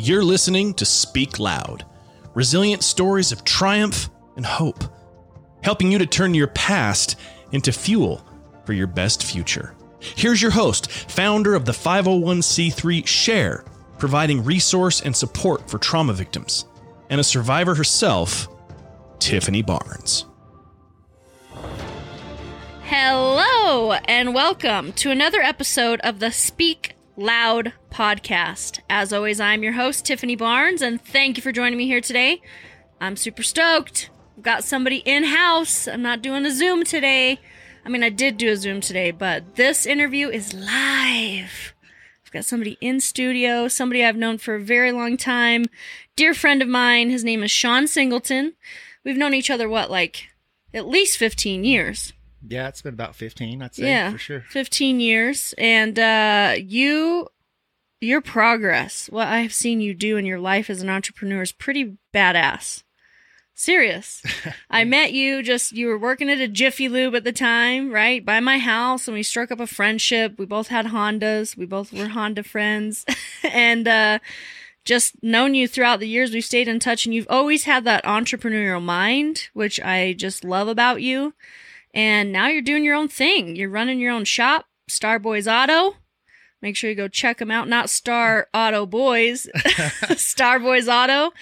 You're listening to Speak Loud resilient stories of triumph and hope, helping you to turn your past into fuel for your best future. Here's your host, founder of the 501c3 Share, providing resource and support for trauma victims, and a survivor herself, Tiffany Barnes. Hello, and welcome to another episode of the Speak Loud podcast. As always, I'm your host, Tiffany Barnes, and thank you for joining me here today. I'm super stoked. I've got somebody in house. I'm not doing a Zoom today. I mean, I did do a Zoom today, but this interview is live. I've got somebody in studio, somebody I've known for a very long time, dear friend of mine. His name is Sean Singleton. We've known each other, what, like at least 15 years. Yeah, it's been about 15, I'd say, yeah, for sure. 15 years. And uh, you, your progress, what I've seen you do in your life as an entrepreneur is pretty badass. Serious. I met you just, you were working at a Jiffy Lube at the time, right? By my house, and we struck up a friendship. We both had Hondas. We both were Honda friends. and, uh, just known you throughout the years. We've stayed in touch, and you've always had that entrepreneurial mind, which I just love about you. And now you're doing your own thing. You're running your own shop, Star Boys Auto. Make sure you go check them out. Not Star Auto Boys, Star Boys Auto,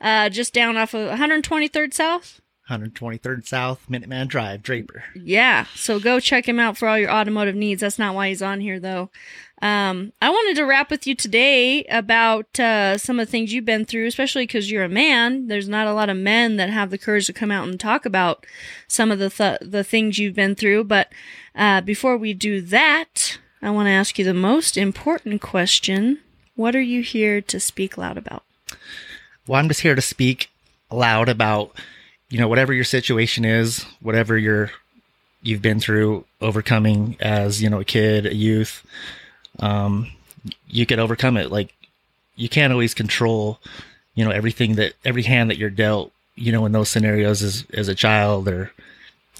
uh, just down off of 123rd South. 123rd South, Minuteman Drive, Draper. Yeah, so go check him out for all your automotive needs. That's not why he's on here, though. Um, I wanted to wrap with you today about uh, some of the things you've been through, especially because you're a man. There's not a lot of men that have the courage to come out and talk about some of the th- the things you've been through. But uh, before we do that, I want to ask you the most important question: What are you here to speak loud about? Well, I'm just here to speak loud about, you know, whatever your situation is, whatever you're you've been through, overcoming as you know a kid, a youth. Um, you could overcome it. Like you can't always control, you know, everything that every hand that you're dealt, you know, in those scenarios as as a child or,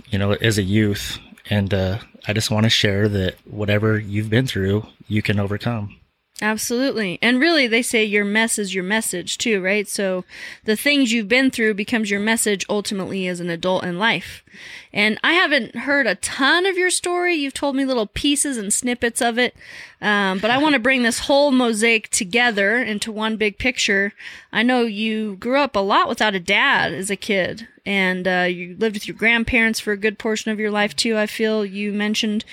you know, as a youth. And uh, I just want to share that whatever you've been through, you can overcome. Absolutely. And really they say your mess is your message too, right? So the things you've been through becomes your message ultimately as an adult in life. And I haven't heard a ton of your story. You've told me little pieces and snippets of it. Um, but I want to bring this whole mosaic together into one big picture. I know you grew up a lot without a dad as a kid and uh, you lived with your grandparents for a good portion of your life too. I feel you mentioned.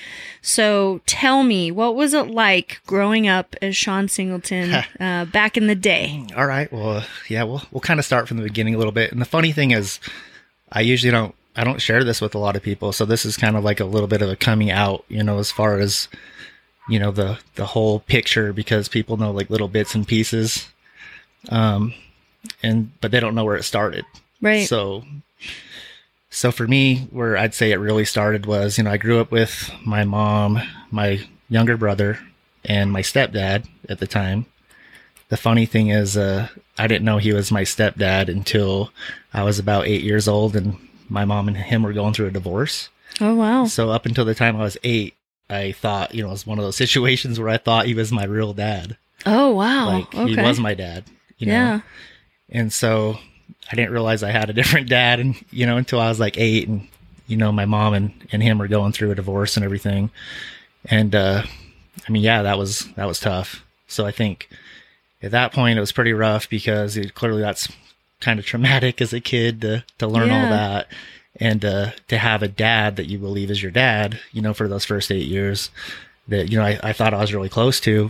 So tell me, what was it like growing up as Sean Singleton uh, back in the day? All right. Well, yeah, we'll we'll kind of start from the beginning a little bit. And the funny thing is, I usually don't I don't share this with a lot of people, so this is kind of like a little bit of a coming out, you know, as far as you know the the whole picture because people know like little bits and pieces, um, and but they don't know where it started. Right. So, so for me, where I'd say it really started was, you know, I grew up with my mom, my younger brother, and my stepdad at the time. The funny thing is, uh, I didn't know he was my stepdad until I was about eight years old, and my mom and him were going through a divorce. Oh wow. So up until the time I was eight, I thought, you know, it was one of those situations where I thought he was my real dad. Oh wow. Like okay. he was my dad. You know? yeah. And so I didn't realize I had a different dad and you know, until I was like eight and you know, my mom and, and him were going through a divorce and everything. And uh I mean, yeah, that was that was tough. So I think at that point it was pretty rough because it, clearly that's kind of traumatic as a kid to to learn Yeah. all that and uh to have a dad that you believe is your dad, you know, for those first eight years that, you know, I, I thought I was really close to.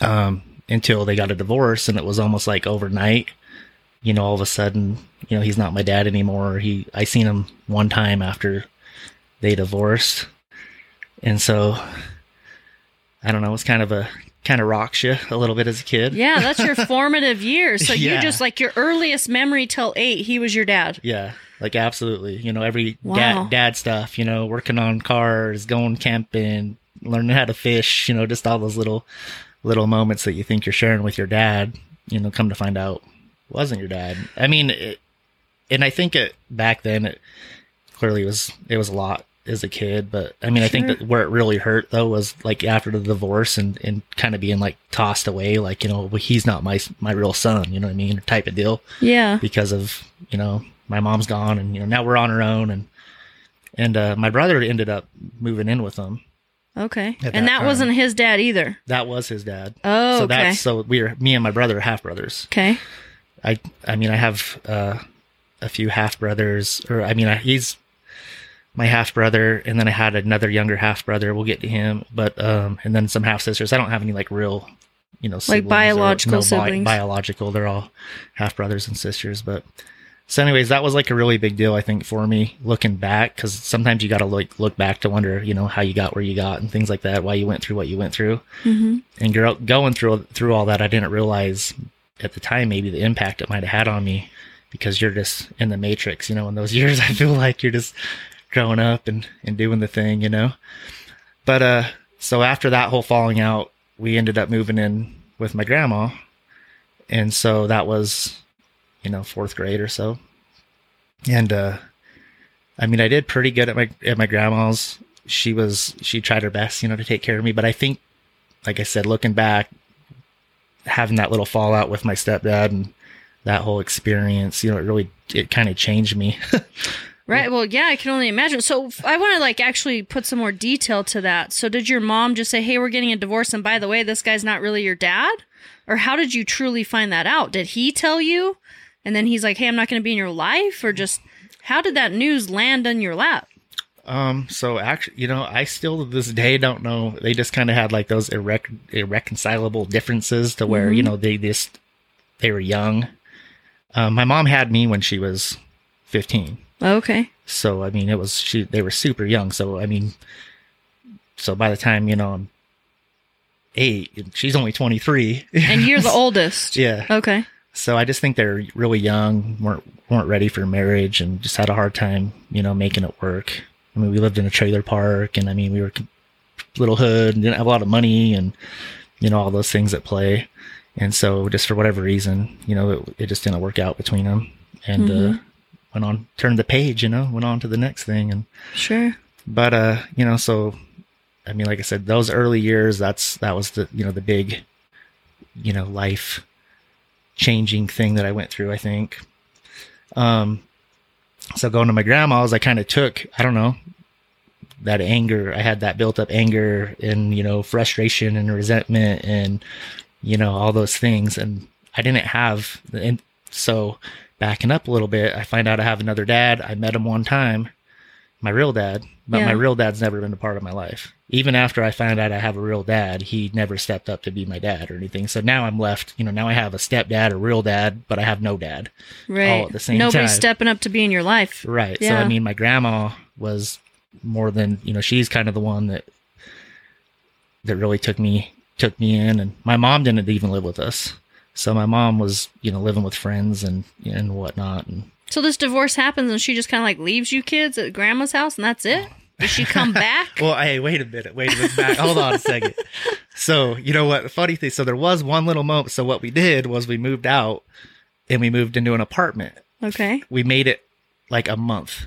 Um until they got a divorce and it was almost like overnight you know all of a sudden you know he's not my dad anymore he i seen him one time after they divorced and so i don't know it's kind of a kind of rocks you a little bit as a kid Yeah, that's your formative years. So you just like your earliest memory till eight, he was your dad. yeah like absolutely you know every Wow. dad dad stuff you know working on cars going camping learning how to fish you know just all those little little moments that you think you're sharing with your dad you know come to find out wasn't your dad i mean it, and i think it back then it clearly was it was a lot as a kid, but I mean, I think that where it really hurt though was like after the divorce and, and kind of being like tossed away, like, you know, well, he's not my, my real son, you know what I mean? Type of deal Yeah. because of, you know, my mom's gone and, you know, now we're on our own and, and, uh, my brother ended up moving in with him. Okay. At And that that time. wasn't his dad either. That was his dad. Oh, so okay. that's, so we are me and my brother are half brothers. Okay. I I mean I have uh, a few half brothers, or I mean I, he's my half brother, and then I had another younger half brother. We'll get to him, but um, and then some half sisters. I don't have any like real, you know, siblings or- biological no, bi- siblings. biological. They're all half brothers and sisters, but. So, anyways, that was like a really big deal, I think, for me looking back, because sometimes you got to like look back to wonder, you know, how you got where you got and things like that, why you went through what you went through hmm and girl, going through through all that, I didn't realize at the time maybe the impact it might have had on me because you're just in the matrix, you know. In those years, I feel like you're just growing up and and doing the thing, you know. But uh, so after that whole falling out, we ended up moving in with my grandma, and so that was, you know, fourth grade or so, and uh, I mean, I did pretty good at my at my grandma's. She was she tried her best, you know, to take care of me, but I think like I said, looking back, having that little fallout with my stepdad and that whole experience, you know, it really it kind of changed me. Right. Well, yeah, I can only imagine. So I want to like actually put some more detail to that. So did your mom just say, "Hey, we're getting a divorce and by the way, this guy's not really your dad?" Or how did you truly find that out? Did he tell you? And then he's like, "Hey, I'm not going to be in your life?" Or just how did that news land on your lap? Um, so actually, you know, I still to this day don't know. They just kind of had like those irrec- irreconcilable differences to where you know they just they were young. Um, my mom had me when she was fifteen. Okay. So I mean, it was she. They were super young. So I mean, so by the time you know I'm eight, she's only twenty three. And you're the oldest. yeah. Okay. So I just think they're really young, weren't weren't ready for marriage, and just had a hard time, you know, making it work. I mean, we lived in a trailer park, and I mean, we were little hood, and didn't have a lot of money, and you know, all those things at play. And so, just for whatever reason, you know, it, it just didn't work out between them, and uh, went on, turned the page, you know, went on to the next thing, and Sure. but uh you know so i mean like i said those early years that's that was the you know the big you know life changing thing that i went through i think um so going to my grandma's i kind of took i don't know that anger i had that built up anger and you know frustration and resentment and you know all those things and i didn't have and so backing up a little bit i find out i have another dad. I met him one time my real dad, but Yeah. my real dad's never been a part of my life. Even after I found out I have a real dad, he never stepped up to be my dad or anything. So now I'm left, you know, now I have a stepdad, a real dad, but I have no dad. Right. All at the same Nobody's time. Nobody's stepping up to be in your life. Right. So I mean, my grandma was more than, you know, she's kind of the one that that really took me took me in and my mom didn't even live with us. So my mom was, you know, living with friends and and whatnot and So this divorce happens and she just kind of like leaves you kids at grandma's house and that's it? Does she come back? Well, hey, wait a minute. Wait a minute. Back. Hold on a second. So, you know what? Funny thing. So, there was one little moment. So, what we did was we moved out and we moved into an apartment. okay. We made it like a month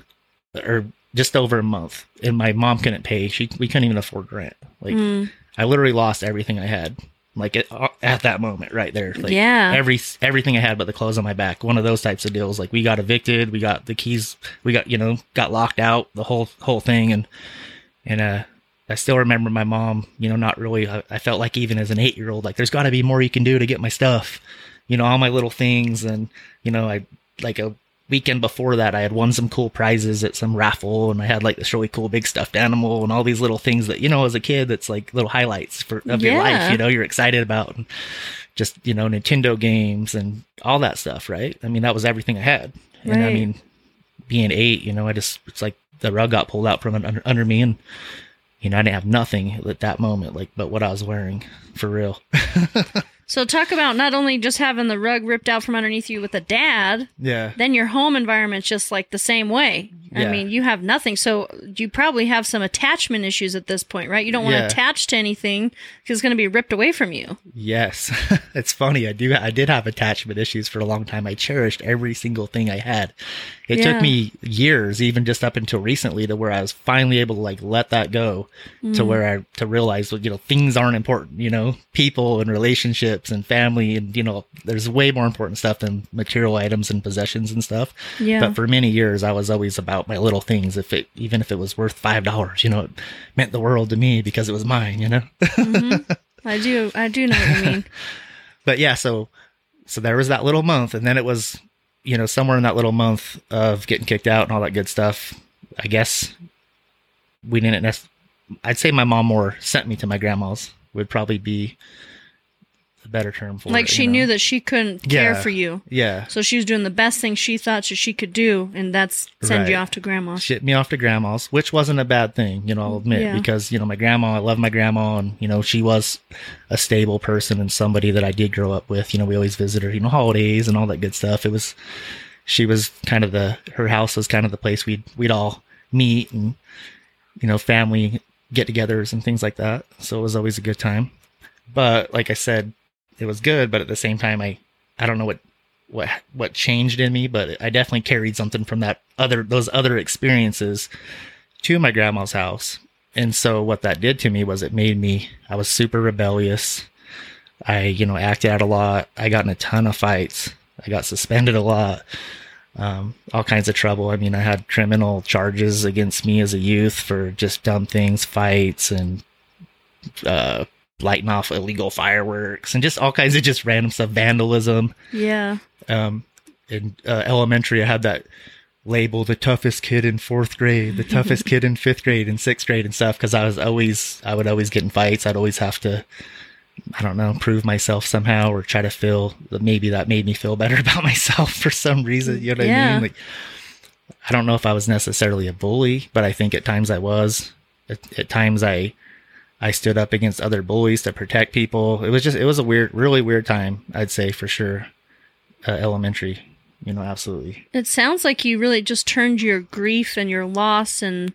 or just over a month. And my mom couldn't pay. She We couldn't even afford rent. Like, Mm, I literally lost everything I had. Like at, at that moment, right there. Like Yeah. every everything I had but the clothes on my back. One of those types of deals. Like we got evicted, we got the keys, we got you know got locked out, the whole whole thing, and and uh, I still remember my mom. You know, not really. I, I felt like even as an eight year old, like there's got to be more you can do to get my stuff. You know, all my little things, and you know, I like a weekend before that, I had won some cool prizes at some raffle, and I had like this really cool big stuffed animal, and all these little things that you know, as a kid, that's like little highlights for of your life. You know, you're excited about, and just you know, Nintendo games and all that stuff. Right? I mean, that was everything I had, and I mean, being eight, you know, I just it's like the rug got pulled out from under, under me, and you know, I didn't have nothing at that moment, like but what I was wearing for real. So talk about not only just having the rug ripped out from underneath you with a dad, Yeah. then your home environment's just like the same way. Yeah. I mean, you have nothing. So you probably have some attachment issues at this point, right? You don't want to Yeah. attach to anything because it's going to be ripped away from you. Yes, it's funny. I do. I did have attachment issues for a long time. I cherished every single thing I had. It Yeah. took me years, even just up until recently, to where I was finally able to like let that go, to Mm. where I to realize you know things aren't important. You know, people and relationships and family, and you know, there's way more important stuff than material items and possessions and stuff. Yeah. But for many years, I was always about my little things. If it, even if it was worth five dollars, you know, it meant the world to me because it was mine. You know. I do. I do know what you mean. but yeah, so so there was that little month, and then it was, you know, somewhere in that little month of getting kicked out and all that good stuff. I guess we didn't. Nec- I'd say my mom more sent me to my grandma's. Would probably be the better term for like it. she know? knew that she couldn't care Yeah. for you. Yeah, So she was doing the best thing she thought she could do, and that's send you off to grandma. shipped me off to grandma's, which wasn't a bad thing, you know, I'll admit, Yeah. because, you know, my grandma, I love my grandma and, you know, she was a stable person and somebody that I did grow up with. You know, we always visited her, you know, holidays and all that good stuff. It was, she was kind of the, her house was kind of the place we'd, we'd all meet and, you know, family get togethers and things like that. So it was always a good time. But like I said, it was good, but at the same time, I, I don't know what, what, what changed in me, but I definitely carried something from that other, those other experiences to my grandma's house. And so what that did to me was it made me, I was super rebellious. I, you know, acted out a lot. I got in a ton of fights. I got suspended a lot. Um, all kinds of trouble. I mean, I had criminal charges against me as a youth for just dumb things, fights and, uh, lighting off illegal fireworks and just all kinds of just random stuff, vandalism. Yeah. Um, in uh, elementary, I had that label, the toughest kid in fourth grade, the toughest kid in fifth grade and sixth grade and stuff. Cause I was always, I would always get in fights. I'd always have to, I don't know, prove myself somehow or try to feel that maybe that made me feel better about myself for some reason. You know what I mean? Like, I don't know if I was necessarily a bully, but I think at times I was. At, at times I, I stood up against other bullies to protect people. It was just, it was a weird, really weird time, I'd say for sure. Uh, elementary, you know, absolutely. It sounds like you really just turned your grief and your loss and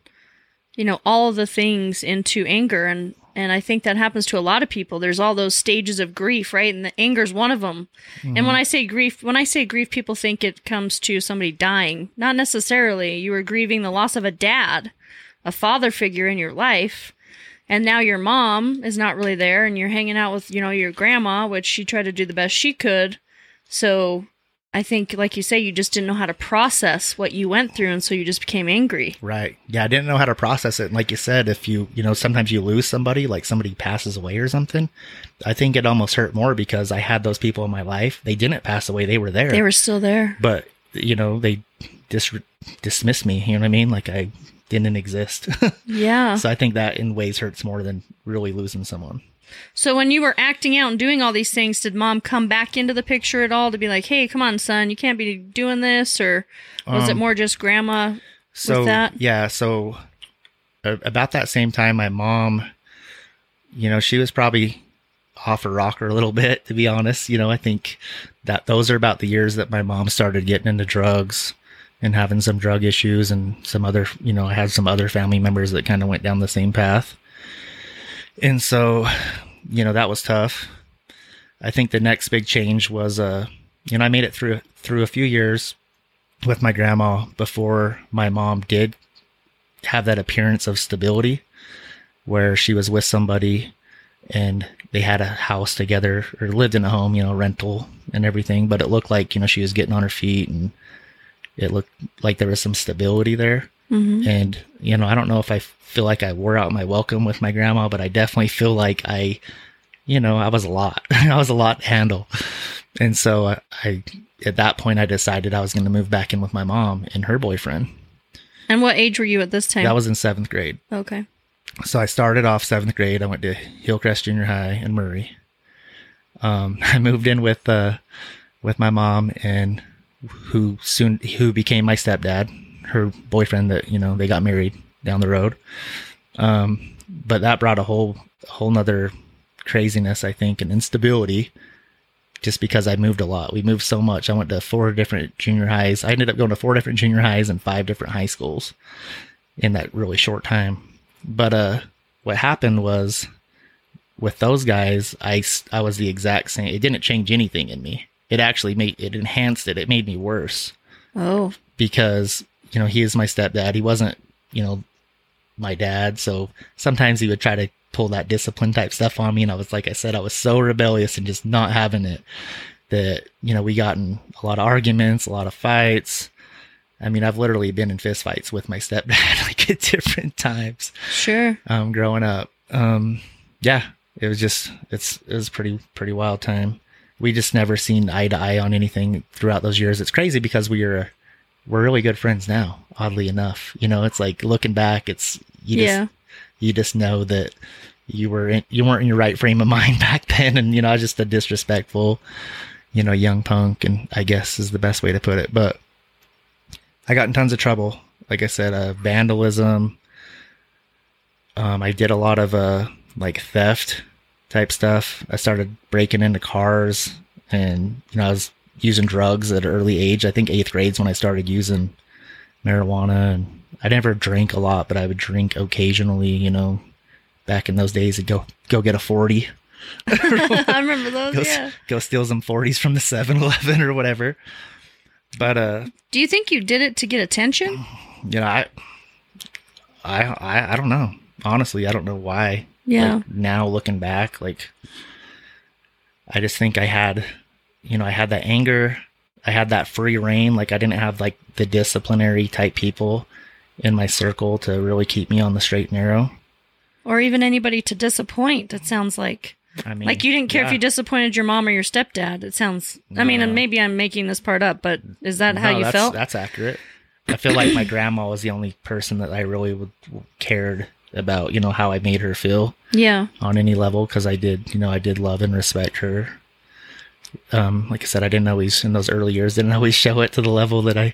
you know all of the things into anger and and I think that happens to a lot of people. There's all those stages of grief, right? And the anger's one of them. And when I say grief, when I say grief, people think it comes to somebody dying. Not necessarily. You were grieving the loss of a dad, a father figure in your life. And now your mom is not really there and you're hanging out with, you know, your grandma, which she tried to do the best she could. So I think, like you say, you just didn't know how to process what you went through, and so you just became angry. Right. Yeah, I didn't know how to process it. And like you said, if you, you know, sometimes you lose somebody, like somebody passes away or something, I think it almost hurt more because I had those people in my life. They didn't pass away. They were there. They were still there. but, you know, they dis- dismissed me. You know what I mean? Like I didn't exist. Yeah. so I think that in ways hurts more than really losing someone. So when you were acting out and doing all these things, did mom come back into the picture at all to be like, "Hey, come on, son, you can't be doing this," or was it Um, more just grandma? so that? yeah so uh, about that same time my mom you know she was probably off a rocker a little bit to be honest you know i think that those are about the years that my mom started getting into drugs and having some drug issues and some other you know i had some other family members that kind of went down the same path. And so you know that was tough. I think the next big change was uh you know i made it through through a few years with my grandma before my mom did have that appearance of stability where she was with somebody and they had a house together or lived in a home, you know, rental and everything, but it looked like, you know, she was getting on her feet and it looked like there was some stability there. Mm-hmm. And, you know, I don't know if I feel like I wore out my welcome with my grandma, but I definitely feel like I, you know, I was a lot. I was a lot to handle. And so I, I, at that point, I decided I was going to move back in with my mom and her boyfriend. And what age were you at this time? That was in seventh grade. okay. So I started off seventh grade. I went to Hillcrest Junior High in Murray. Um, I moved in with uh, with my mom and who soon who became my stepdad. Her boyfriend that you know they got married down the road. Um, but that brought a whole whole nother craziness, I think, and instability just because I moved a lot. We moved so much. I went to four different junior highs. I ended up going to four different junior highs and five different high schools in that really short time. But uh, what happened was with those guys, I I was the exact same. It didn't change anything in me. It actually made it enhanced it. It made me worse Oh, because you know he is my stepdad. He wasn't you know my dad, so sometimes he would try to pull that discipline type stuff on me, and I was like I said, I was so rebellious and just not having it that you know we got in a lot of arguments, a lot of fights. I mean, I've literally been in fist fights with my stepdad like at different times sure. um, growing up. Um, yeah, it was just it's it was pretty pretty wild time. We just never seen eye to eye on anything throughout those years. It's crazy because we are we're really good friends now. Oddly enough, you know, it's like looking back, it's you just yeah. you just know that you were in, you weren't in your right frame of mind back then, and you know, I was just a disrespectful, you know, young punk, and I guess is the best way to put it. But I got in tons of trouble. Like I said, uh, vandalism. Um, I did a lot of uh like theft type stuff. I started breaking into cars, and you know, I was using drugs at an early age. I think eighth grade's when I started using marijuana, and I never drank a lot, but I would drink occasionally. You know, back in those days, I'd go go get a forty, I remember those. go, Yeah. go steal some forties from the 7-Eleven or whatever. But uh, Do you think you did it to get attention? you know, I, I, I, I don't know. Honestly, I don't know why. Yeah. Like, now looking back, like, I just think I had, you know, I had that anger, I had that free reign. Like, I didn't have like the disciplinary type people in my circle to really keep me on the straight and narrow. Or even anybody to disappoint. It sounds like I mean, like you didn't care if you disappointed your mom or your stepdad. It sounds. I mean, and maybe I'm making this part up, but is that how you that's, felt? That's accurate. I feel like my grandma was the only person that I really would, cared about, you know, how I made her feel. yeah. on any level because I did, you know, I did love and respect her. Um, like I said, I didn't always in those early years didn't always show it to the level that I,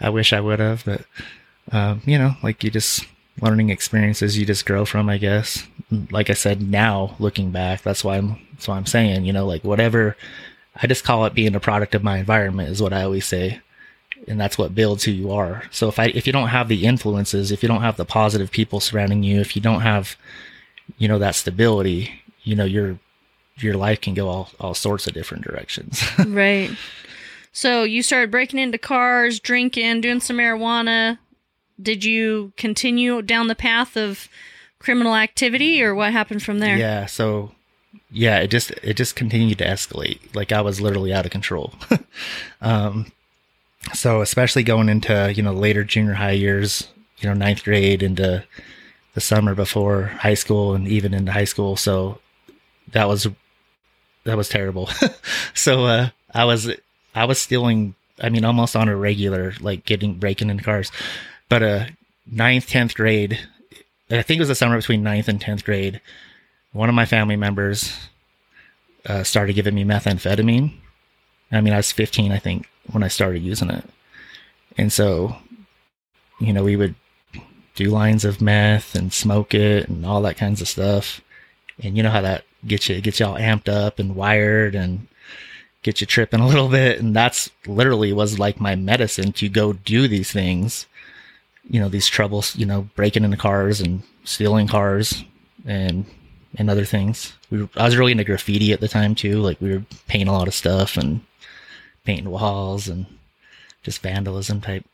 I wish I would have. But, um, you know, like you just learning experiences you just grow from, I guess. Like I said, now looking back, that's why I'm, that's why I'm saying, you know, like whatever. I just call it being a product of my environment is what I always say. And that's what builds who you are. So if I, if you don't have the influences, if you don't have the positive people surrounding you, if you don't have you know that stability you know your your life can go all, all sorts of different directions right. So you started breaking into cars, drinking, doing some marijuana. Did you continue down the path of criminal activity, or what happened from there? yeah so yeah it just it just continued to escalate like i was literally out of control um so especially going into you know later junior high years you know ninth grade into the summer before high school and even into high school. So that was that was terrible. So uh i was i was stealing i mean almost on a regular like getting breaking into cars. But uh ninth 10th grade i think it was the summer between ninth and 10th grade one of my family members uh, started giving me methamphetamine. I mean i was 15 i think when i started using it. And so you know we would do lines of meth and smoke it and all that kinds of stuff. And you know how that gets you gets you all amped up and wired and get you tripping a little bit. And that's literally was like my medicine to go do these things you know these troubles you know breaking into cars and stealing cars and and other things. We i was really into graffiti at the time too. Like we were painting a lot of stuff and painting walls and just vandalism type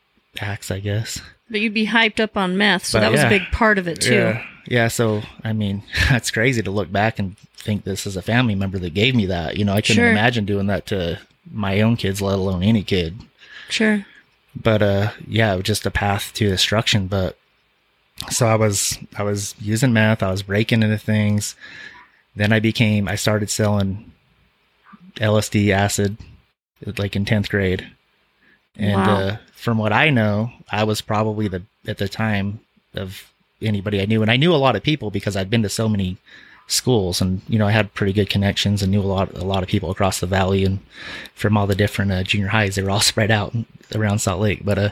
acts i guess But you'd be hyped up on meth, so But, that was a big part of it too. Yeah. Yeah. So, I mean, that's crazy to look back and think this is a family member that gave me that. You know, I couldn't Sure. imagine doing that to my own kids, let alone any kid. Sure. But, uh, yeah, it was just a path to destruction. But so I was, I was using meth, I was breaking into things. Then I became, I started selling LSD acid like in 10th grade. And Wow. uh, from what I know, I was probably the at the time of anybody I knew, and I knew a lot of people because I'd been to so many schools, and you know I had pretty good connections and knew a lot a lot of people across the valley and from all the different uh, junior highs. They were all spread out around Salt Lake, but uh,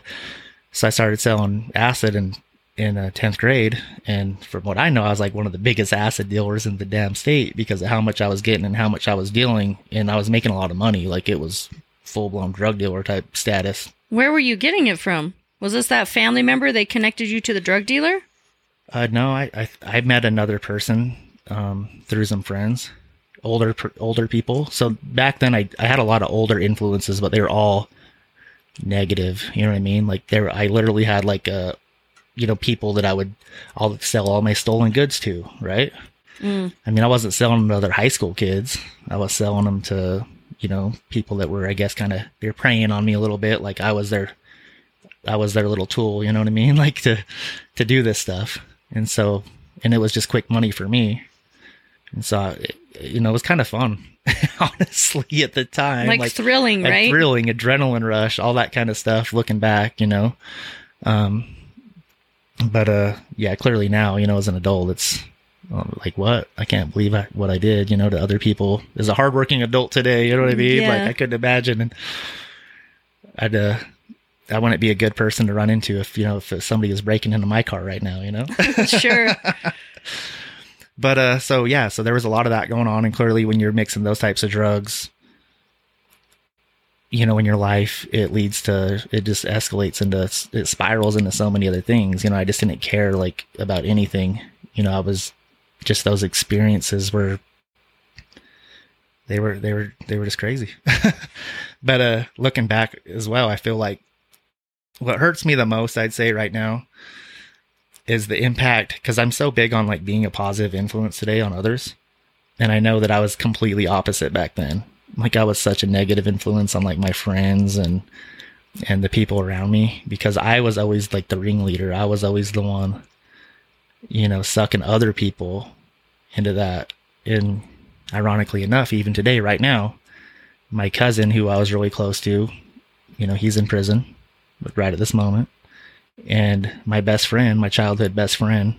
so I started selling acid, and in uh, 10th grade. And from what I know, I was like one of the biggest acid dealers in the damn state because of how much I was getting and how much I was dealing. And I was making a lot of money. Like it was full blown drug dealer type status. Where were you getting it from? Was this that family member they connected you to the drug dealer? Uh, no, I, I, I met another person, um, through some friends, older, older people. So back then I, I had a lot of older influences, but they were all negative. You know what I mean? Like there, I literally had like, uh, you know, people that I would, I'll sell all my stolen goods to, right? Mm. I mean, I wasn't selling them to other high school kids. I was selling them to, you know, people that were, I guess, kind of, they're preying on me a little bit. Like I was their, I was their little tool, you know what I mean? Like to, to do this stuff. And so, and it was just quick money for me. And so, you know, it was kind of fun, honestly, at the time. Like, thrilling, like right? thrilling, adrenaline rush, all that kind of stuff. Looking back, you know, um, but uh, yeah, clearly now, you know, as an adult, it's uh, like what I can't believe I, what I did, you know, to other people. As a hardworking adult today, you know what I mean? Yeah. Like I couldn't imagine, and I'd uh, I wouldn't be a good person to run into if you know if somebody was breaking into my car right now, you know. sure. but uh so yeah so there was a lot of that going on and clearly when you're mixing those types of drugs you know in your life it leads to it just escalates into it spirals into so many other things you know i just didn't care like about anything you know i was just those experiences were they were they were they were just crazy but uh looking back as well i feel like what hurts me the most i'd say right now is the impact because I'm so big on like being a positive influence today on others. And I know that I was completely opposite back then. Like I was such a negative influence on like my friends and and the people around me because I was always like the ringleader. I was always the one, you know, sucking other people into that. And ironically enough, even today, right now, my cousin who I was really close to, you know, he's in prison, right at this moment and my best friend, my childhood best friend,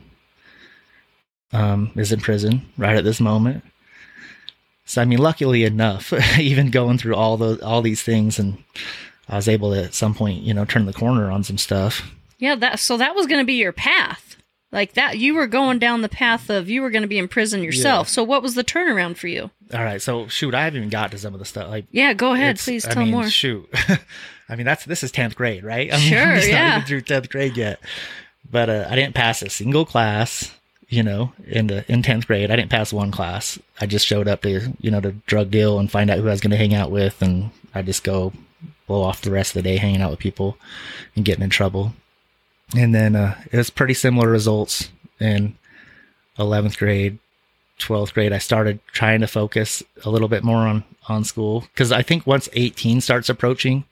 um, is in prison right at this moment. So I mean, luckily enough, even going through all those all these things, and I was able to at some point, you know, turn the corner on some stuff. Yeah, that so that was going to be your path. Like that you were going down the path of you were going to be in prison yourself. Yeah. So what was the turnaround for you? All right, so shoot, I haven't even got to some of the stuff. Like, Yeah, go ahead, please I tell mean, more. Shoot, I mean that's this is tenth grade, right? I mean, Sure, I'm just yeah. Not even through tenth grade yet, but uh, I didn't pass a single class. You know, in the in tenth grade, I didn't pass one class. I just showed up to you know to drug deal and find out who I was going to hang out with, and I just go blow off the rest of the day hanging out with people and getting in trouble. And then uh, it was pretty similar results in eleventh grade, 12th grade i started trying to focus a little bit more on on school because i think once 18 starts approaching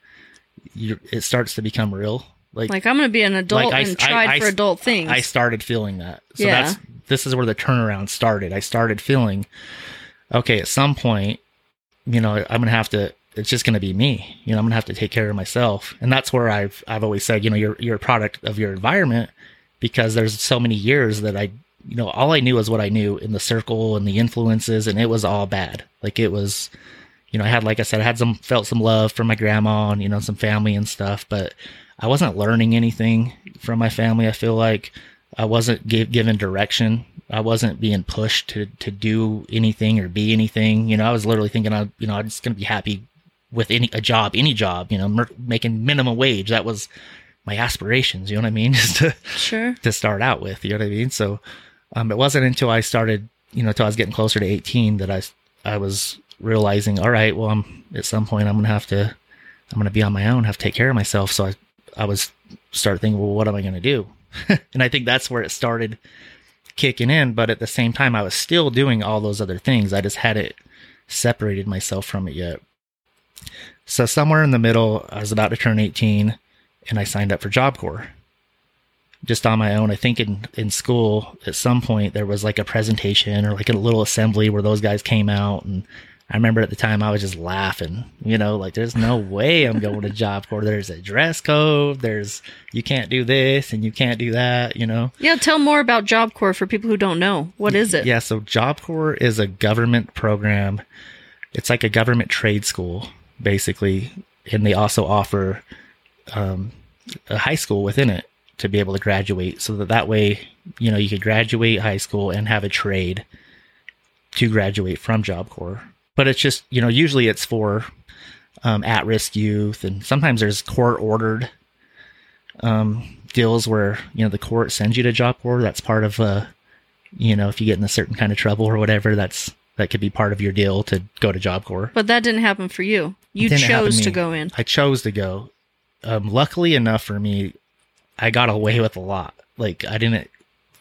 it starts to become real like, Like I'm going to be an adult Like, and I- tried I- for adult things. i started feeling that. So Yeah. that's this is where the turnaround started. I started feeling okay at some point you know i'm gonna have to it's just gonna be me. You know i'm gonna have to take care of myself. And that's where i've i've always said you know you're you're a product of your environment because there's so many years that i you know all i knew was what i knew in the circle and the influences and it was all bad. Like it was you know i had like i said i had some felt some love from my grandma and you know some family and stuff but i wasn't learning anything from my family i feel like i wasn't gi- given direction i wasn't being pushed to to do anything or be anything you know i was literally thinking i you know i'm just gonna be happy with any a job any job you know mer- making minimum wage that was my aspirations you know what i mean just to sure. to start out with. You know what I mean? So um, it wasn't until I started, you know, until I was getting closer to 18 that I, I was realizing, all right, well, I'm at some point I'm going to have to, I'm going to be on my own, have to take care of myself. So I, I was start thinking, well, what am I going to do? and I think that's where it started kicking in. But at the same time, I was still doing all those other things. I just hadn't separated myself from it yet. So somewhere in the middle, I was about to turn 18 and I signed up for Job Corps just on my own. I think in, in school at some point there was like a presentation or like a little assembly where those guys came out and I remember at the time I was just laughing, you know, like there's no way I'm going to Job Corps. There's a dress code. There's, you can't do this and you can't do that, you know? Yeah, tell more about Job Corps for people who don't know. What is it? Yeah. So Job Corps is a government program. It's like a government trade school basically. And they also offer, um, a high school within it to be able to graduate so that that way, you know, you could graduate high school and have a trade to graduate from Job Corps. But it's just, you know, usually it's for um, at risk youth, and sometimes there's court ordered um, deals where, you know, the court sends you to Job Corps. That's part of, uh, you know, if you get in a certain kind of trouble or whatever, that's that could be part of your deal to go to Job Corps. But that didn't happen for you. You chose me. to go in. I chose to go. Um, luckily enough for me, I got away with a lot. Like I didn't.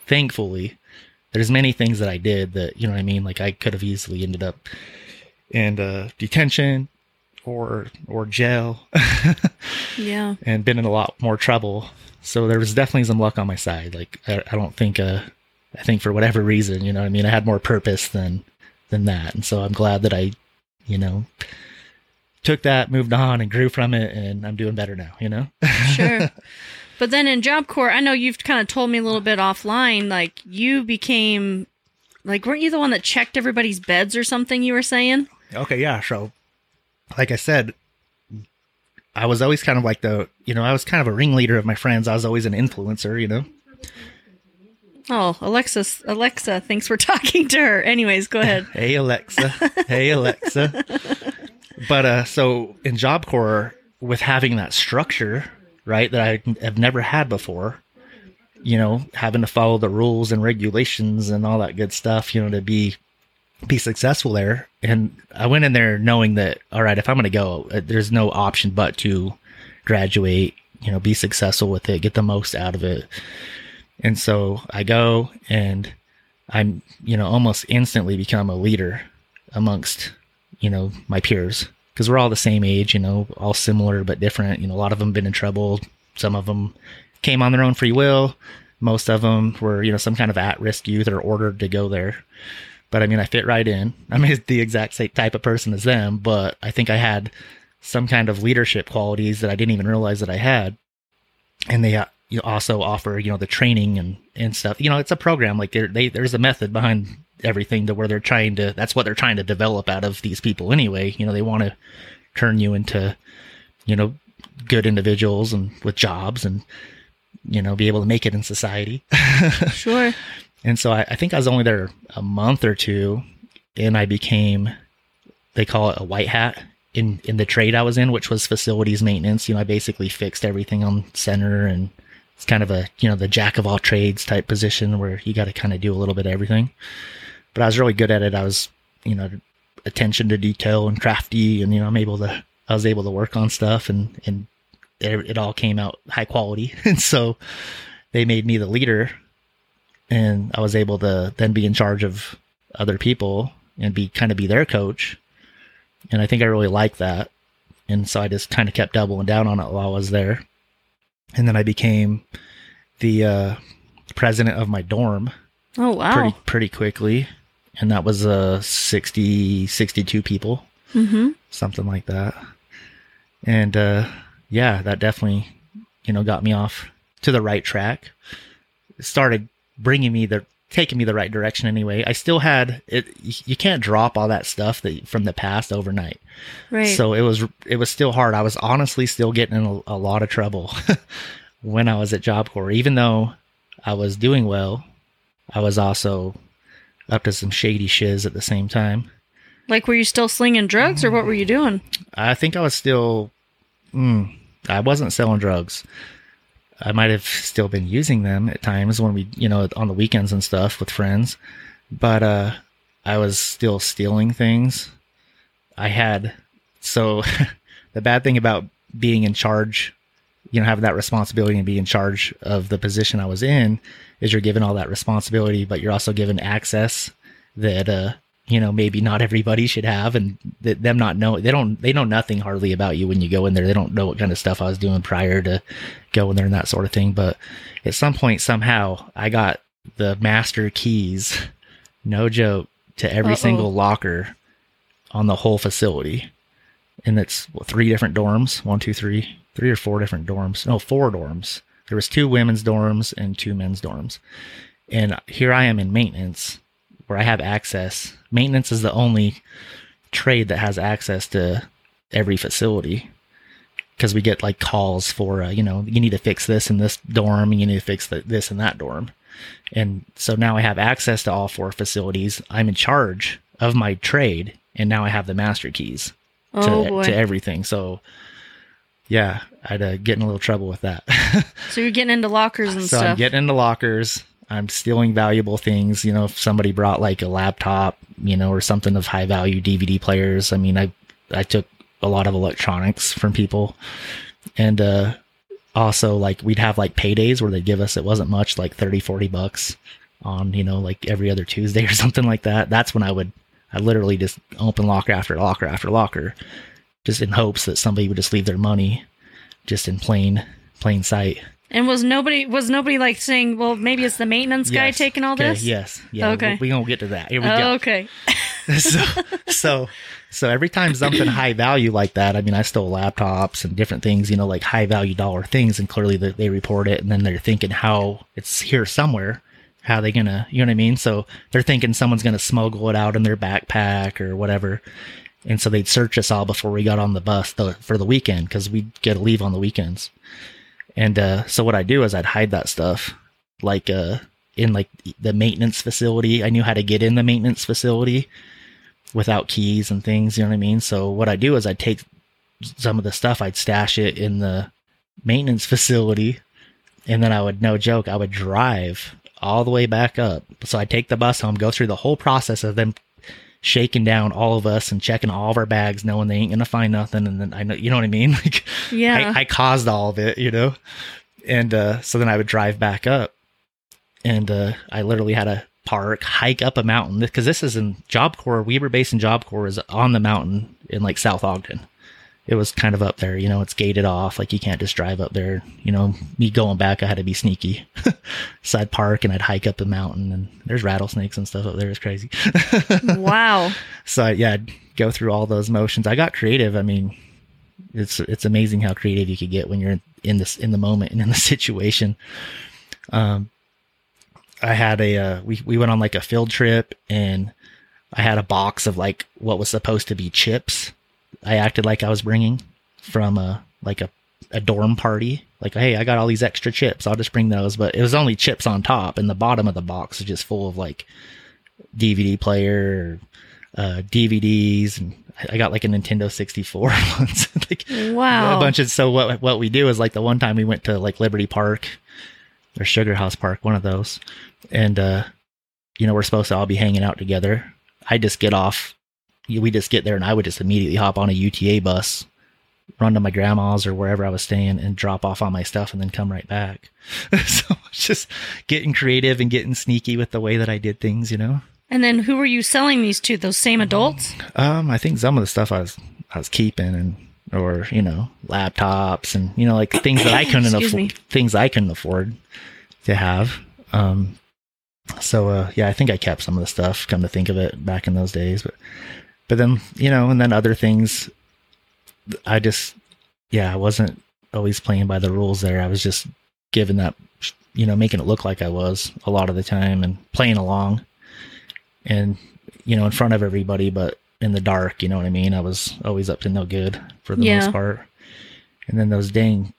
Thankfully, there's many things that I did that you know what I mean. Like I could have easily ended up in uh, detention or or jail Yeah. and been in a lot more trouble. So there was definitely some luck on my side. Like I, I don't think. Uh, I think for whatever reason, you know, what I mean, I had more purpose than than that, and so I'm glad that I, you know, took that, moved on, and grew from it, and I'm doing better now. You know. Sure. but then in Job Corps, I know you've kind of told me a little bit offline, like you became, like, weren't you the one that checked everybody's beds or something you were saying? Okay, yeah. So, like I said, I was always kind of like the, you know, I was kind of a ringleader of my friends. I was always an influencer, you know. Oh, Alexa, Alexa thinks we're talking to her. Anyways, go ahead. Hey Alexa, hey Alexa. But uh, so in Job Corps, with having that structure, right, that I have never had before, you know, having to follow the rules and regulations and all that good stuff, you know, to be be successful there. And I went in there knowing that, all right, if I'm going to go, uh, there's no option but to graduate, you know, be successful with it, get the most out of it. And so I go and I'm, you know, almost instantly become a leader amongst, you know, my peers because we're all the same age, you know, all similar but different. You know, a lot of them been in trouble. Some of them came on their own free will. Most of them were, you know, some kind of at-risk youth or ordered to go there. But I mean, I fit right in. I'm the exact same type of person as them, but I think I had some kind of leadership qualities that I didn't even realize that I had. And they uh, you also offer, you know, the training and, and stuff. You know, it's a program. Like they, there's a method behind everything to where they're trying to, that's what they're trying to develop out of these people anyway. You know, they want to turn you into, you know, good individuals and with jobs and, you know, be able to make it in society. Sure. And so I, I think I was only there a month or two and I became, they call it a white hat in, in the trade I was in, which was facilities maintenance. You know, I basically fixed everything on center and it's kind of a, you know, the jack of all trades type position where you got to kind of do a little bit of everything. But I was really good at it. I was, you know, attention to detail and crafty and, you know, I'm able to, I was able to work on stuff and, and it, it all came out high quality. And so they made me the leader and I was able to then be in charge of other people and be kind of be their coach. And I think I really liked that. And so I just kind of kept doubling down on it while I was there. And then I became the uh, president of my dorm Oh, wow. pretty pretty quickly. And that was uh 60 62 people, mm-hmm. something like that. And uh yeah, that definitely you know got me off to the right track. It started bringing me the taking me the right direction anyway. I still had it you can't drop all that stuff that from the past overnight. Right. So it was it was still hard. I was honestly still getting in a, a lot of trouble when I was at Job Corps, even though I was doing well. I was also up to some shady shiz at the same time. like, were you still slinging drugs or what were you doing? I think I was still. Mm, I wasn't selling drugs. I might have still been using them at times when we, you know, on the weekends and stuff with friends, but uh, I was still stealing things. I had so the bad thing about being in charge, you know, having that responsibility and being in charge of the position I was in is you're given all that responsibility, but you're also given access that uh you know maybe not everybody should have and th- them not know they don't they know nothing hardly about you when you go in there. They don't know what kind of stuff i was doing prior to going there and that sort of thing but at some point somehow i got the master keys no joke to every Uh-oh. single locker on the whole facility. And it's what, three different dorms? One two three three or four different dorms. No four dorms. There was two women's dorms and two men's dorms. And here i am in maintenance where I have access. Maintenance is the only trade that has access to every facility. because we get like calls for uh, you know you need to fix this in this dorm you need to fix the, this in that dorm and so now i have access to all four facilities i'm in charge of my trade and now i have the master keys to, Oh boy. to everything so yeah i'd uh, get in a little trouble with that so you're getting into lockers and so stuff. i'm getting into lockers i'm stealing valuable things you know if somebody brought like a laptop you know or something of high value dvd players. I mean i i took a lot of electronics from people. And uh also like we'd have like paydays where they'd give us it wasn't much like 30 40 bucks on you know like every other tuesday or something like that. That's when i would i literally just open locker after locker after locker just in hopes that somebody would just leave their money just in plain plain sight and was nobody was nobody like saying, well, maybe it's the maintenance guy Yes. taking all Okay, this? Yes. Yeah. Okay. We, we gonna get to that. Here we Oh, go. okay. so, so, so every time something high value like that, I mean, I stole laptops and different things, you know, like high value dollar things, and clearly they, they report it, and then they're thinking how it's here somewhere. How they gonna, you know what I mean? So they're thinking someone's gonna smuggle it out in their backpack or whatever, and so they'd search us all before we got on the bus the, for the weekend because we'd get to leave on the weekends. And uh, so what I do is I'd hide that stuff, like uh, in like the maintenance facility. I knew how to get in the maintenance facility without keys and things. You know what I mean? So what I do is I'd take some of the stuff, I'd stash it in the maintenance facility, and then I would, no joke, I would drive all the way back up. So I'd take the bus home, go through the whole process of them shaking down all of us and checking all of our bags, knowing they ain't gonna find nothing. And then I know, you know what I mean? Like, Yeah. I, I caused all of it, you know? And uh, so then I would drive back up. And uh, I literally had to park, hike up a mountain because this is in Job Corps. Weber Basin Job Corps is on the mountain in like South Ogden. It was kind of up there, you know, it's gated off. Like you can't just drive up there. You know, me going back, I had to be sneaky. so I'd park and I'd hike up the mountain and there's rattlesnakes and stuff up there. It's crazy. wow. so I, yeah, I'd go through all those motions. I got creative. I mean, it's it's amazing how creative you could get when you're in this in the moment and in the situation. Um, I had a uh, we we went on like a field trip and I had a box of like what was supposed to be chips. I acted like I was bringing from a like a a dorm party. Like, hey, I got all these extra chips. I'll just bring those. But it was only chips on top, and the bottom of the box is just full of like DVD player, uh, DVDs, and I got like a Nintendo 64 once. like, Wow. a bunch of so what what we do is like the one time we went to like Liberty Park or Sugar House Park, one of those, and uh, you know we're supposed to all be hanging out together. I just get off, we just get there, and I would just immediately hop on a UTA bus, run to my grandma's or wherever I was staying, and drop off all my stuff, and then come right back. so just getting creative and getting sneaky with the way that I did things, you know. and then who were you selling these to? Those same adults? Um, I think some of the stuff I was I was keeping and or you know laptops and you know like things that I couldn't afford things I couldn't afford to have. Um, so uh, yeah, I think I kept some of the stuff. Come to think of it, back in those days, but but then you know, and then other things. I just yeah, I wasn't always playing by the rules there. I was just giving that you know making it look like I was a lot of the time and playing along and you know in front of everybody but in the dark you know what i mean i was always up to no good for the Yeah. most part and then those dang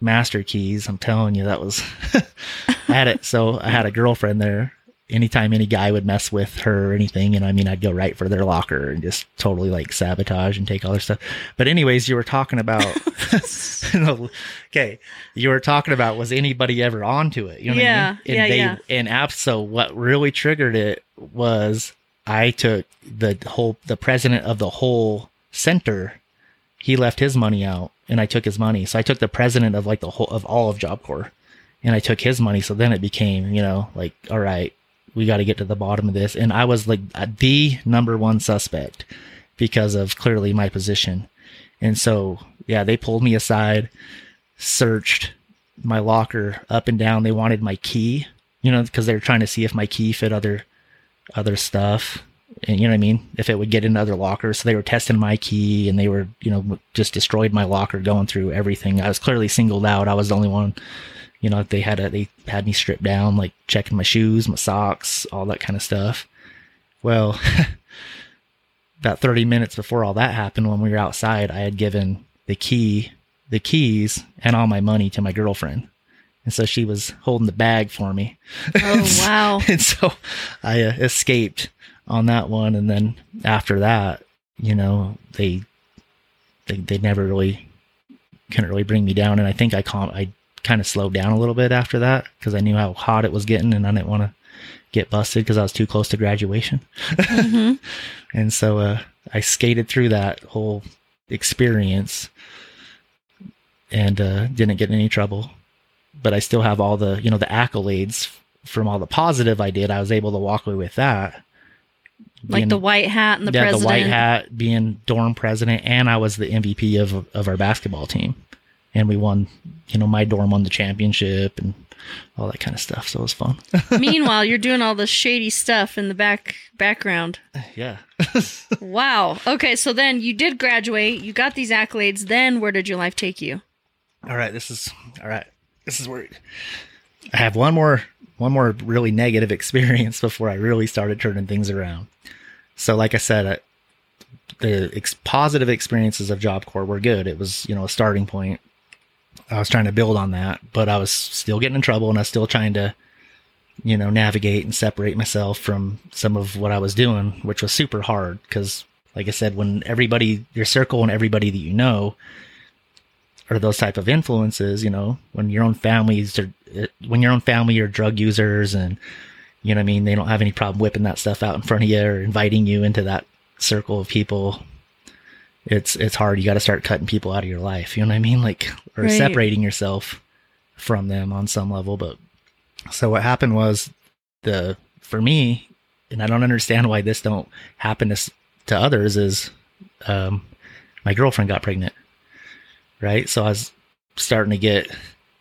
master keys i'm telling you that was i had it so i had a girlfriend there anytime any guy would mess with her or anything and i mean i'd go right for their locker and just totally like sabotage and take all their stuff but anyways you were talking about okay you were talking about was anybody ever onto it you know what Yeah, I mean? and yeah, they yeah. and abs so what really triggered it was i took the whole the president of the whole center he left his money out and i took his money so i took the president of like the whole of all of job corps and i took his money so then it became you know like all right we got to get to the bottom of this. And i was like the number one suspect because of clearly my position. And so yeah they pulled me aside searched my locker up and down. They wanted my key you know because they were trying to see if my key fit other other stuff. And you know what i mean? If it would get in other lockers. So they were testing my key and they were you know just destroyed my locker going through everything. I was clearly singled out. I was the only one you know they had a they had me stripped down like checking my shoes my socks all that kind of stuff well about 30 minutes before all that happened when we were outside i had given the key the keys and all my money to my girlfriend. And so she was holding the bag for me. Oh wow. and so I uh, escaped on that one. And then after that, you know, they, they, they never really couldn't really bring me down. And I think I calm, I kind of slowed down a little bit after that because I knew how hot it was getting and I didn't want to get busted because I was too close to graduation. hmm And so uh, I skated through that whole experience and uh, didn't get in any trouble. But I still have all the, you know, the accolades from all the positive I did. I was able to walk away with that. Like the white hat and the yeah, president. the white hat, being dorm president, and I was the MVP of of our basketball team, and we won. You know, my dorm won the championship and all that kind of stuff. So it was fun. Meanwhile, you're doing all this shady stuff in the back background. yeah. Wow. Okay, so then you did graduate. You got these accolades. Then where did your life take you? all right. This is all right. This is where I have one more one more really negative experience before I really started turning things around. So, like I said, I, the ex- positive experiences of Job Corps were good. It was you know a starting point. I was trying to build on that, but I was still getting in trouble, and I was still trying to you know navigate and separate myself from some of what I was doing, which was super hard because, like I said, when everybody your circle and everybody that you know are those type of influences, you know, when your own families are, when your own family are drug users and, you know what I mean, they don't have any problem whipping that stuff out in front of you or inviting you into that circle of people. It's, it's hard. You got to start cutting people out of your life. You know what I mean? Like, or Right. separating yourself from them on some level. But so what happened was the, for me, and I don't understand why this don't happen to, to others is, um, my girlfriend got pregnant right? So I was starting to get,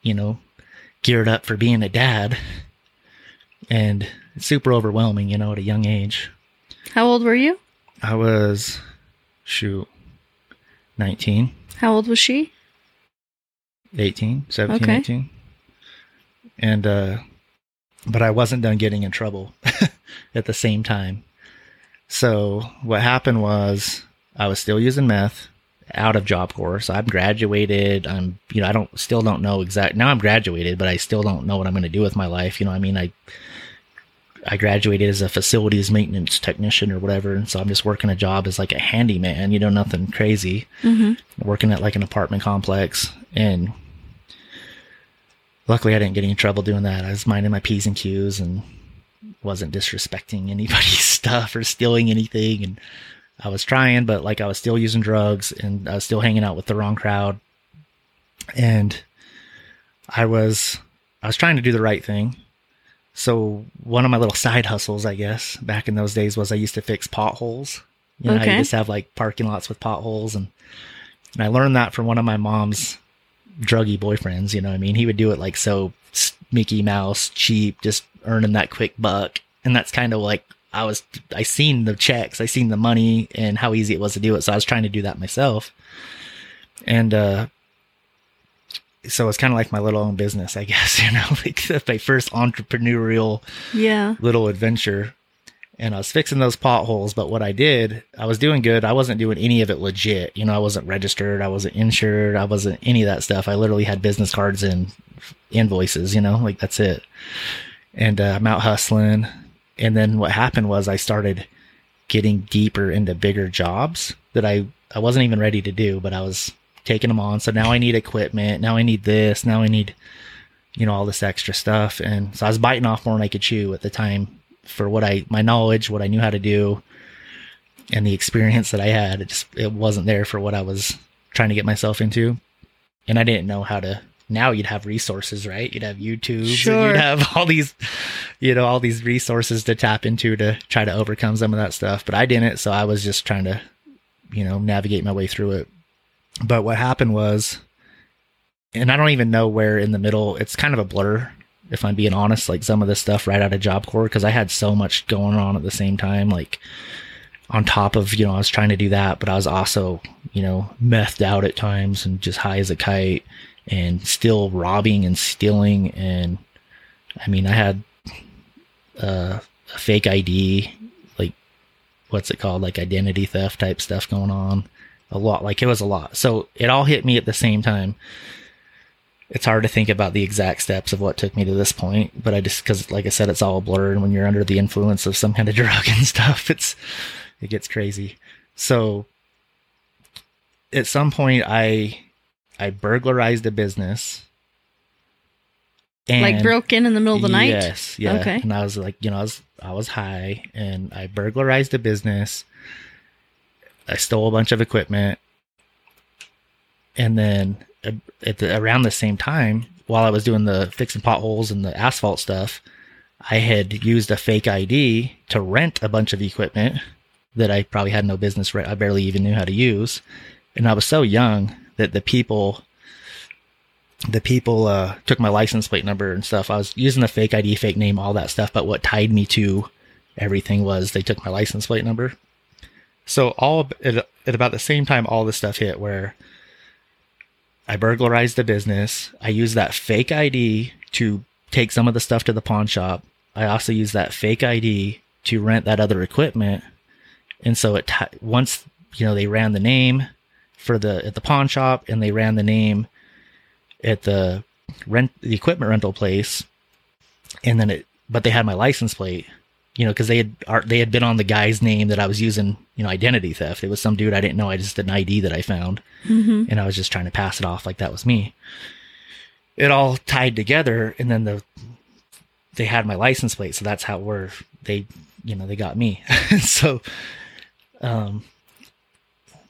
you know, geared up for being a dad, and it's super overwhelming, you know, at a young age. How old were you? I was, shoot, 19, How old was she? 18, 17, Okay. 18. And, uh, but I wasn't done getting in trouble at the same time. So what happened was I was still using meth out of Job Corps. So I'm graduated. I'm, you know, I don't, still don't know exact, now I'm graduated, but I still don't know what I'm going to do with my life. You know, I mean, I, I graduated as a facilities maintenance technician or whatever. And so I'm just working a job as like a handyman, you know, nothing crazy Mm-hmm. working at like an apartment complex and luckily I didn't get any trouble doing that. I was minding my P's and Q's and wasn't disrespecting anybody's stuff or stealing anything and I was trying but like I was still using drugs and I was still hanging out with the wrong crowd and I was I was trying to do the right thing. So one of my little side hustles, I guess, back in those days was I used to fix potholes. You know, Okay. you just have like parking lots with potholes and and I learned that from one of my mom's druggy boyfriends. You know what I mean? He would do it like so Mickey Mouse, cheap, just earning that quick buck. And that's kind of like I was, I seen the checks, I seen the money and how easy it was to do it. So I was trying to do that myself. And, uh, so it's kind of like my little own business, I guess, you know, like my first entrepreneurial Yeah. little adventure and I was fixing those potholes. But what I did, I was doing good. I wasn't doing any of it legit. You know, I wasn't registered. I wasn't insured. I wasn't any of that stuff. I literally had business cards and invoices, you know, like that's it. And uh, I'm out hustling. And then what happened was I started getting deeper into bigger jobs that I, I wasn't even ready to do, but I was taking them on. So now I need equipment. Now I need this. Now I need, you know, all this extra stuff. And so I was biting off more than I could chew at the time for what I, my knowledge, what I knew how to do and the experience that I had. It just, it wasn't there for what I was trying to get myself into. And I didn't know how to, now you'd have resources, right? You'd have YouTube, Sure. you'd have all these, you know, all these resources to tap into to try to overcome some of that stuff. But I didn't. So I was just trying to, you know, navigate my way through it. But what happened was, and I don't even know where in the middle, it's kind of a blur, if I'm being honest, like some of this stuff right out of Job Corps, because I had so much going on at the same time. Like, on top of, you know, I was trying to do that, but I was also, you know, methed out at times and just high as a kite and still robbing and stealing. And I mean, I had uh, a fake ID, like, what's it called? Like identity theft type stuff going on. A lot. Like it was a lot. So it all hit me at the same time. It's hard to think about the exact steps of what took me to this point, but I just because, like I said, it's all a blur. And when you're under the influence of some kind of drug and stuff, it's it gets crazy. So at some point, I I burglarized a business. like and- broke in in the middle of the night. Yes, yeah. Okay. And I was like, you know, I was I was high and I burglarized a business. I stole a bunch of equipment. And then uh, at the, around the same time, while I was doing the fixing potholes and the asphalt stuff, I had used a fake ID to rent a bunch of equipment that I probably had no business. I barely even knew how to use, and I was so young that the people the people uh, took my license plate number and stuff. I was using a fake ID, fake name, all that stuff. But what tied me to everything was they took my license plate number. So all at, at about the same time, all this stuff hit where I burglarized the business. I used that fake ID to take some of the stuff to the pawn shop. I also used that fake ID to rent that other equipment. And so it ti once you know they ran the name for the at the pawn shop and they ran the name at the rent the equipment rental place and then it but they had my license plate you know because they had are- they had been on the guy's name that i was using you know identity theft. It was some dude i didn't know. I just did an id that i found. Hmm and i was just trying to pass it off like that was me. It all tied together and then the they had my license plate. So that's how we're they you know they got me. So um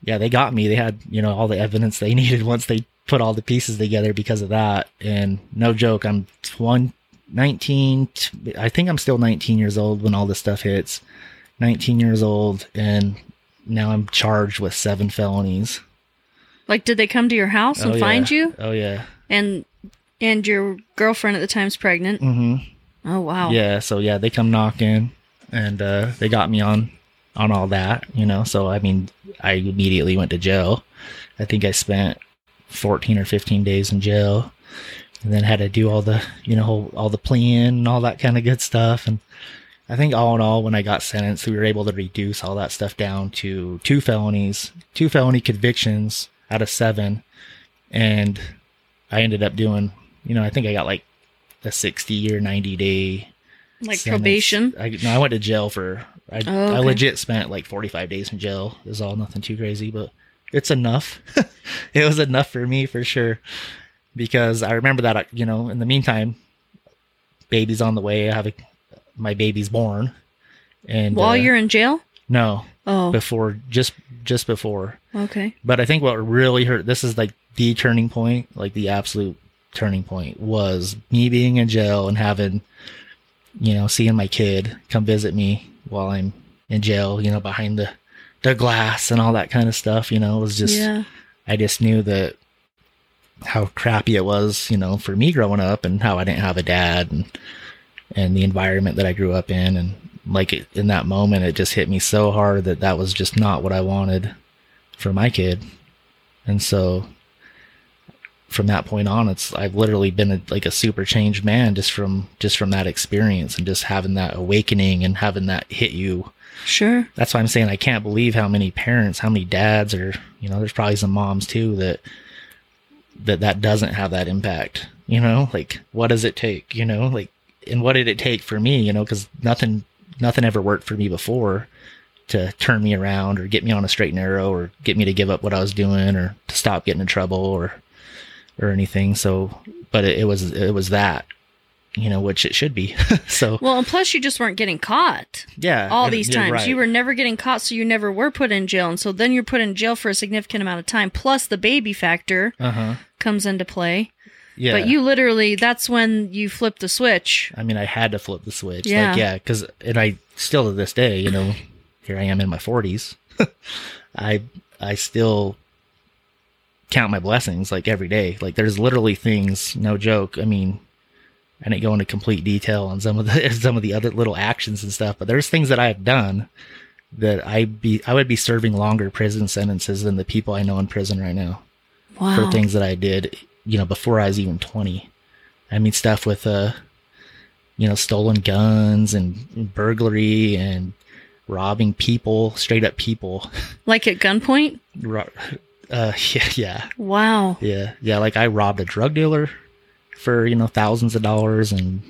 yeah they got me. They had you know all the evidence they needed once they put all the pieces together because of that. And no joke i'm one 19 i think i'm still 19 years old when all this stuff hits 19 years old and now i'm charged with seven felonies Like, did they come to your house and Oh, find yeah. you? oh yeah And and your girlfriend at the time's pregnant. mm-hmm. Oh wow. Yeah, so yeah, they come knocking and uh they got me on on all that, you know. So I mean, I immediately went to jail. I think I spent 14 or 15 days in jail and then had to do all the, you know, whole, all the pleading and all that kind of good stuff and I think all in all when I got sentenced, we were able to reduce all that stuff down to two felonies, two felony convictions out of 7 and I ended up doing, you know, I think I got like a 60 or 90 day Like sentence. probation. I, no, I went to jail for. I, Oh, I legit spent like 45 days in jail. It was all nothing too crazy, but it's enough. it was enough for me for sure. Because I remember that, you know, in the meantime, baby's on the way. I have a, my baby's born. And While uh, you're in jail? no, Oh, before, just, just before. okay. But I think what really hurt, this is like the turning point, like the absolute turning point was me being in jail and having, you know, seeing my kid come visit me while I'm in jail, you know, behind the, the glass and all that kind of stuff, you know, it was just, yeah. I just knew that how crappy it was, you know, for me growing up and how I didn't have a dad and, and the environment that I grew up in. And like it, in that moment, it just hit me so hard that that was just not what I wanted for my kid. And so from that point on, it's, I've literally been a, like a super changed man just from, just from that experience and just having that awakening and having that hit you Sure. that's why I'm saying I can't believe how many parents, how many dads or, you know, there's probably some moms too that, that that doesn't have that impact, you know, like what does it take, you know, like, and what did it take for me, you know, cause nothing, nothing ever worked for me before to turn me around or get me on a straight and narrow or get me to give up what I was doing or to stop getting in trouble or, or anything. So, but it, it was, it was that, you know, which it should be. so Well, and plus you just weren't getting caught yeah, all these yeah, times. right. You were never getting caught, so you never were put in jail. And so then you're put in jail for a significant amount of time. Plus the baby factor uh-huh. comes into play. Yeah. But you literally, that's when you flip the switch. I mean, I had to flip the switch. Yeah. Like, yeah, because, and I still to this day, you know, here I am in my 40s. I, I still count my blessings like every day. Like, there's literally things, no joke. I mean, I didn't go into complete detail on some of the, some of the other little actions and stuff, but there's things that I have done that I be, I would be serving longer prison sentences than the people I know in prison right now Wow. for things that I did, you know, before I was even 20. I mean, stuff with, uh, you know, stolen guns and burglary and robbing people, straight up people. Like at gunpoint? Uh, yeah, yeah, Wow. yeah, yeah. Like I robbed a drug dealer for you know thousands of dollars and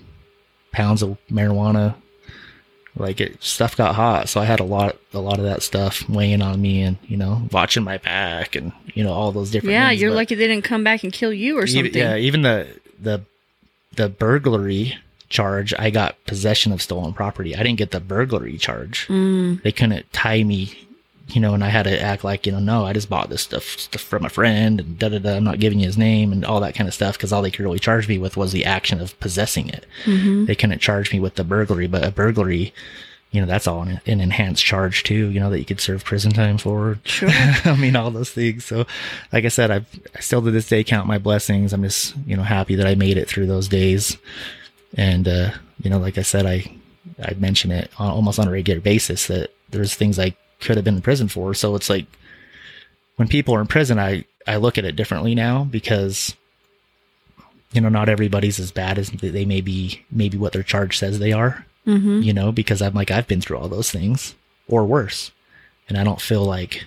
pounds of marijuana. Like it, stuff got hot, so I had a lot, a lot of that stuff weighing on me, and you know, watching my back, and you know, all those different. Yeah, things, you're but- lucky they didn't come back and kill you or something. even, yeah, even the the the burglary charge, I got possession of stolen property. I didn't get the burglary charge. Mm, They couldn't tie me, you know, and I had to act like, you know, no, I just bought this stuff, stuff from a friend and da da da. I'm not giving you his name and all that kind of stuff because all they could really charge me with was the action of possessing it. mhm. They couldn't charge me with the burglary, but a burglary. You know, that's all an, an enhanced charge too, you know, that you could serve prison time for. Sure. I mean, all those things. So, like I said, I've, I still to this day count my blessings. I'm just you know happy that I made it through those days, and uh, you know, like I said, I I mention it on, almost on a regular basis that there's things I could have been in prison for. So it's like when people are in prison, I I look at it differently now because you know not everybody's as bad as they may be maybe what their charge says they are Mhm. you know, because I'm like, I've been through all those things or worse. And I don't feel like,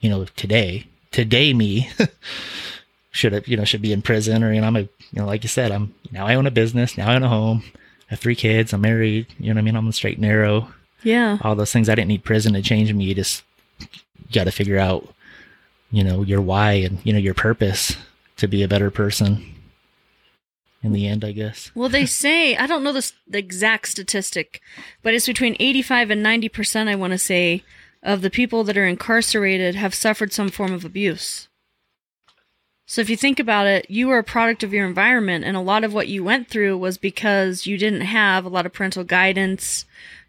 you know, today, today me should have, you know, should be in prison or, you know, I'm a, you know, like you said, I'm now I own a business, now I own a home, I have three kids, I'm married, you know what I mean? I'm on straight and narrow, Yeah. all those things. I didn't need prison to change me. You just got to figure out, you know, your why and, you know, your purpose to be a better person in the end, I guess. Well, they say I don't know the, the exact statistic, but it's between eighty-five and ninety percent. I want to say of the people that are incarcerated have suffered some form of abuse. So if you think about it, you were a product of your environment, and a lot of what you went through was because you didn't have a lot of parental guidance,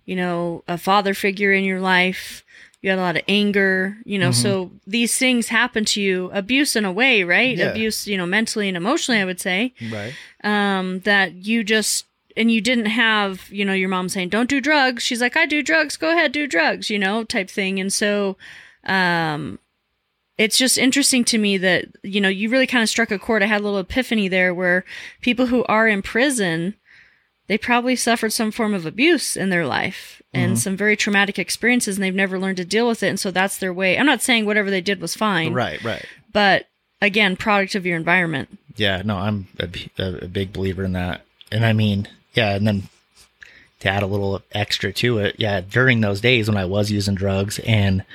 you know, a father figure in your life. You had a lot of anger, you know, so these things happen to you. Abuse in a way, right? Yeah. Abuse, you know, mentally and emotionally, I would say Right. um, that you just and you didn't have you know your mom saying don't do drugs she's like i do drugs go ahead do drugs you know type thing and so um it's just interesting to me that you know you really kind of struck a chord i had a little epiphany there where people who are in prison they probably suffered some form of abuse in their life and mm-hmm. some very traumatic experiences and they've never learned to deal with it and so that's their way i'm not saying whatever they did was fine Right, right. but again product of your environment Yeah, no, I'm a big believer in that. And I mean, yeah, and then to add a little extra to it, yeah, during those days when I was using drugs and,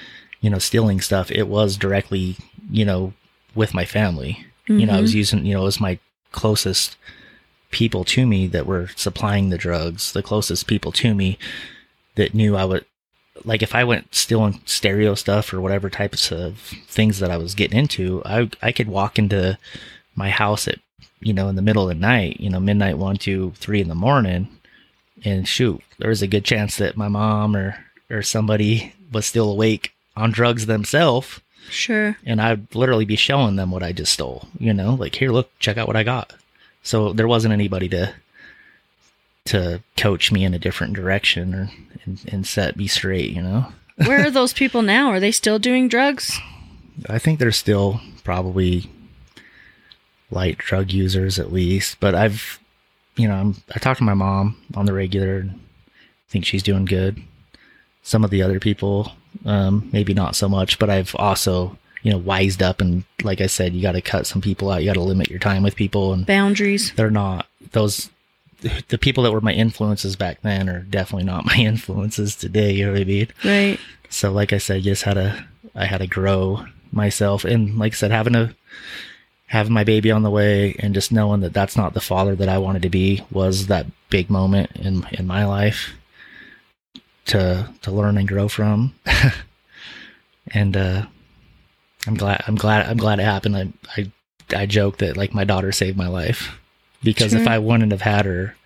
you know, stealing stuff, it was directly, you know, with my family. You know, I was mm-hmm. using, you know, it was my closest people to me that were supplying the drugs, the closest people to me that knew I would, like, if I went stealing stereo stuff or whatever types of things that I was getting into, I, I could walk into, my house at you know in the middle of the night you know midnight one two three in the morning and shoot there was a good chance that my mom or or somebody was still awake on drugs themselves. Sure. And i'd literally be showing them what i just stole you know like here look check out what i got so there wasn't anybody to to coach me in a different direction or and, and set me straight you know Where are those people now? Are they still doing drugs? I think they're still probably light drug users at least, but I've, you know, I'm, I talk to my mom on the regular and think she's doing good. Some of the other people, um, maybe not so much, but I've also, you know, wised up and like I said, you got to cut some people out. You got to limit your time with people and Boundaries. they're not those, the people that were my influences back then are definitely not my influences today. You know what I mean? Right. So like I said, just had to I had to grow myself and like I said, having a having my baby on the way and just knowing that that's not the father that I wanted to be was that big moment in in my life to to learn and grow from. and uh I'm glad I'm glad I'm glad it happened. I I I joke that like my daughter saved my life because if I wouldn't have had her,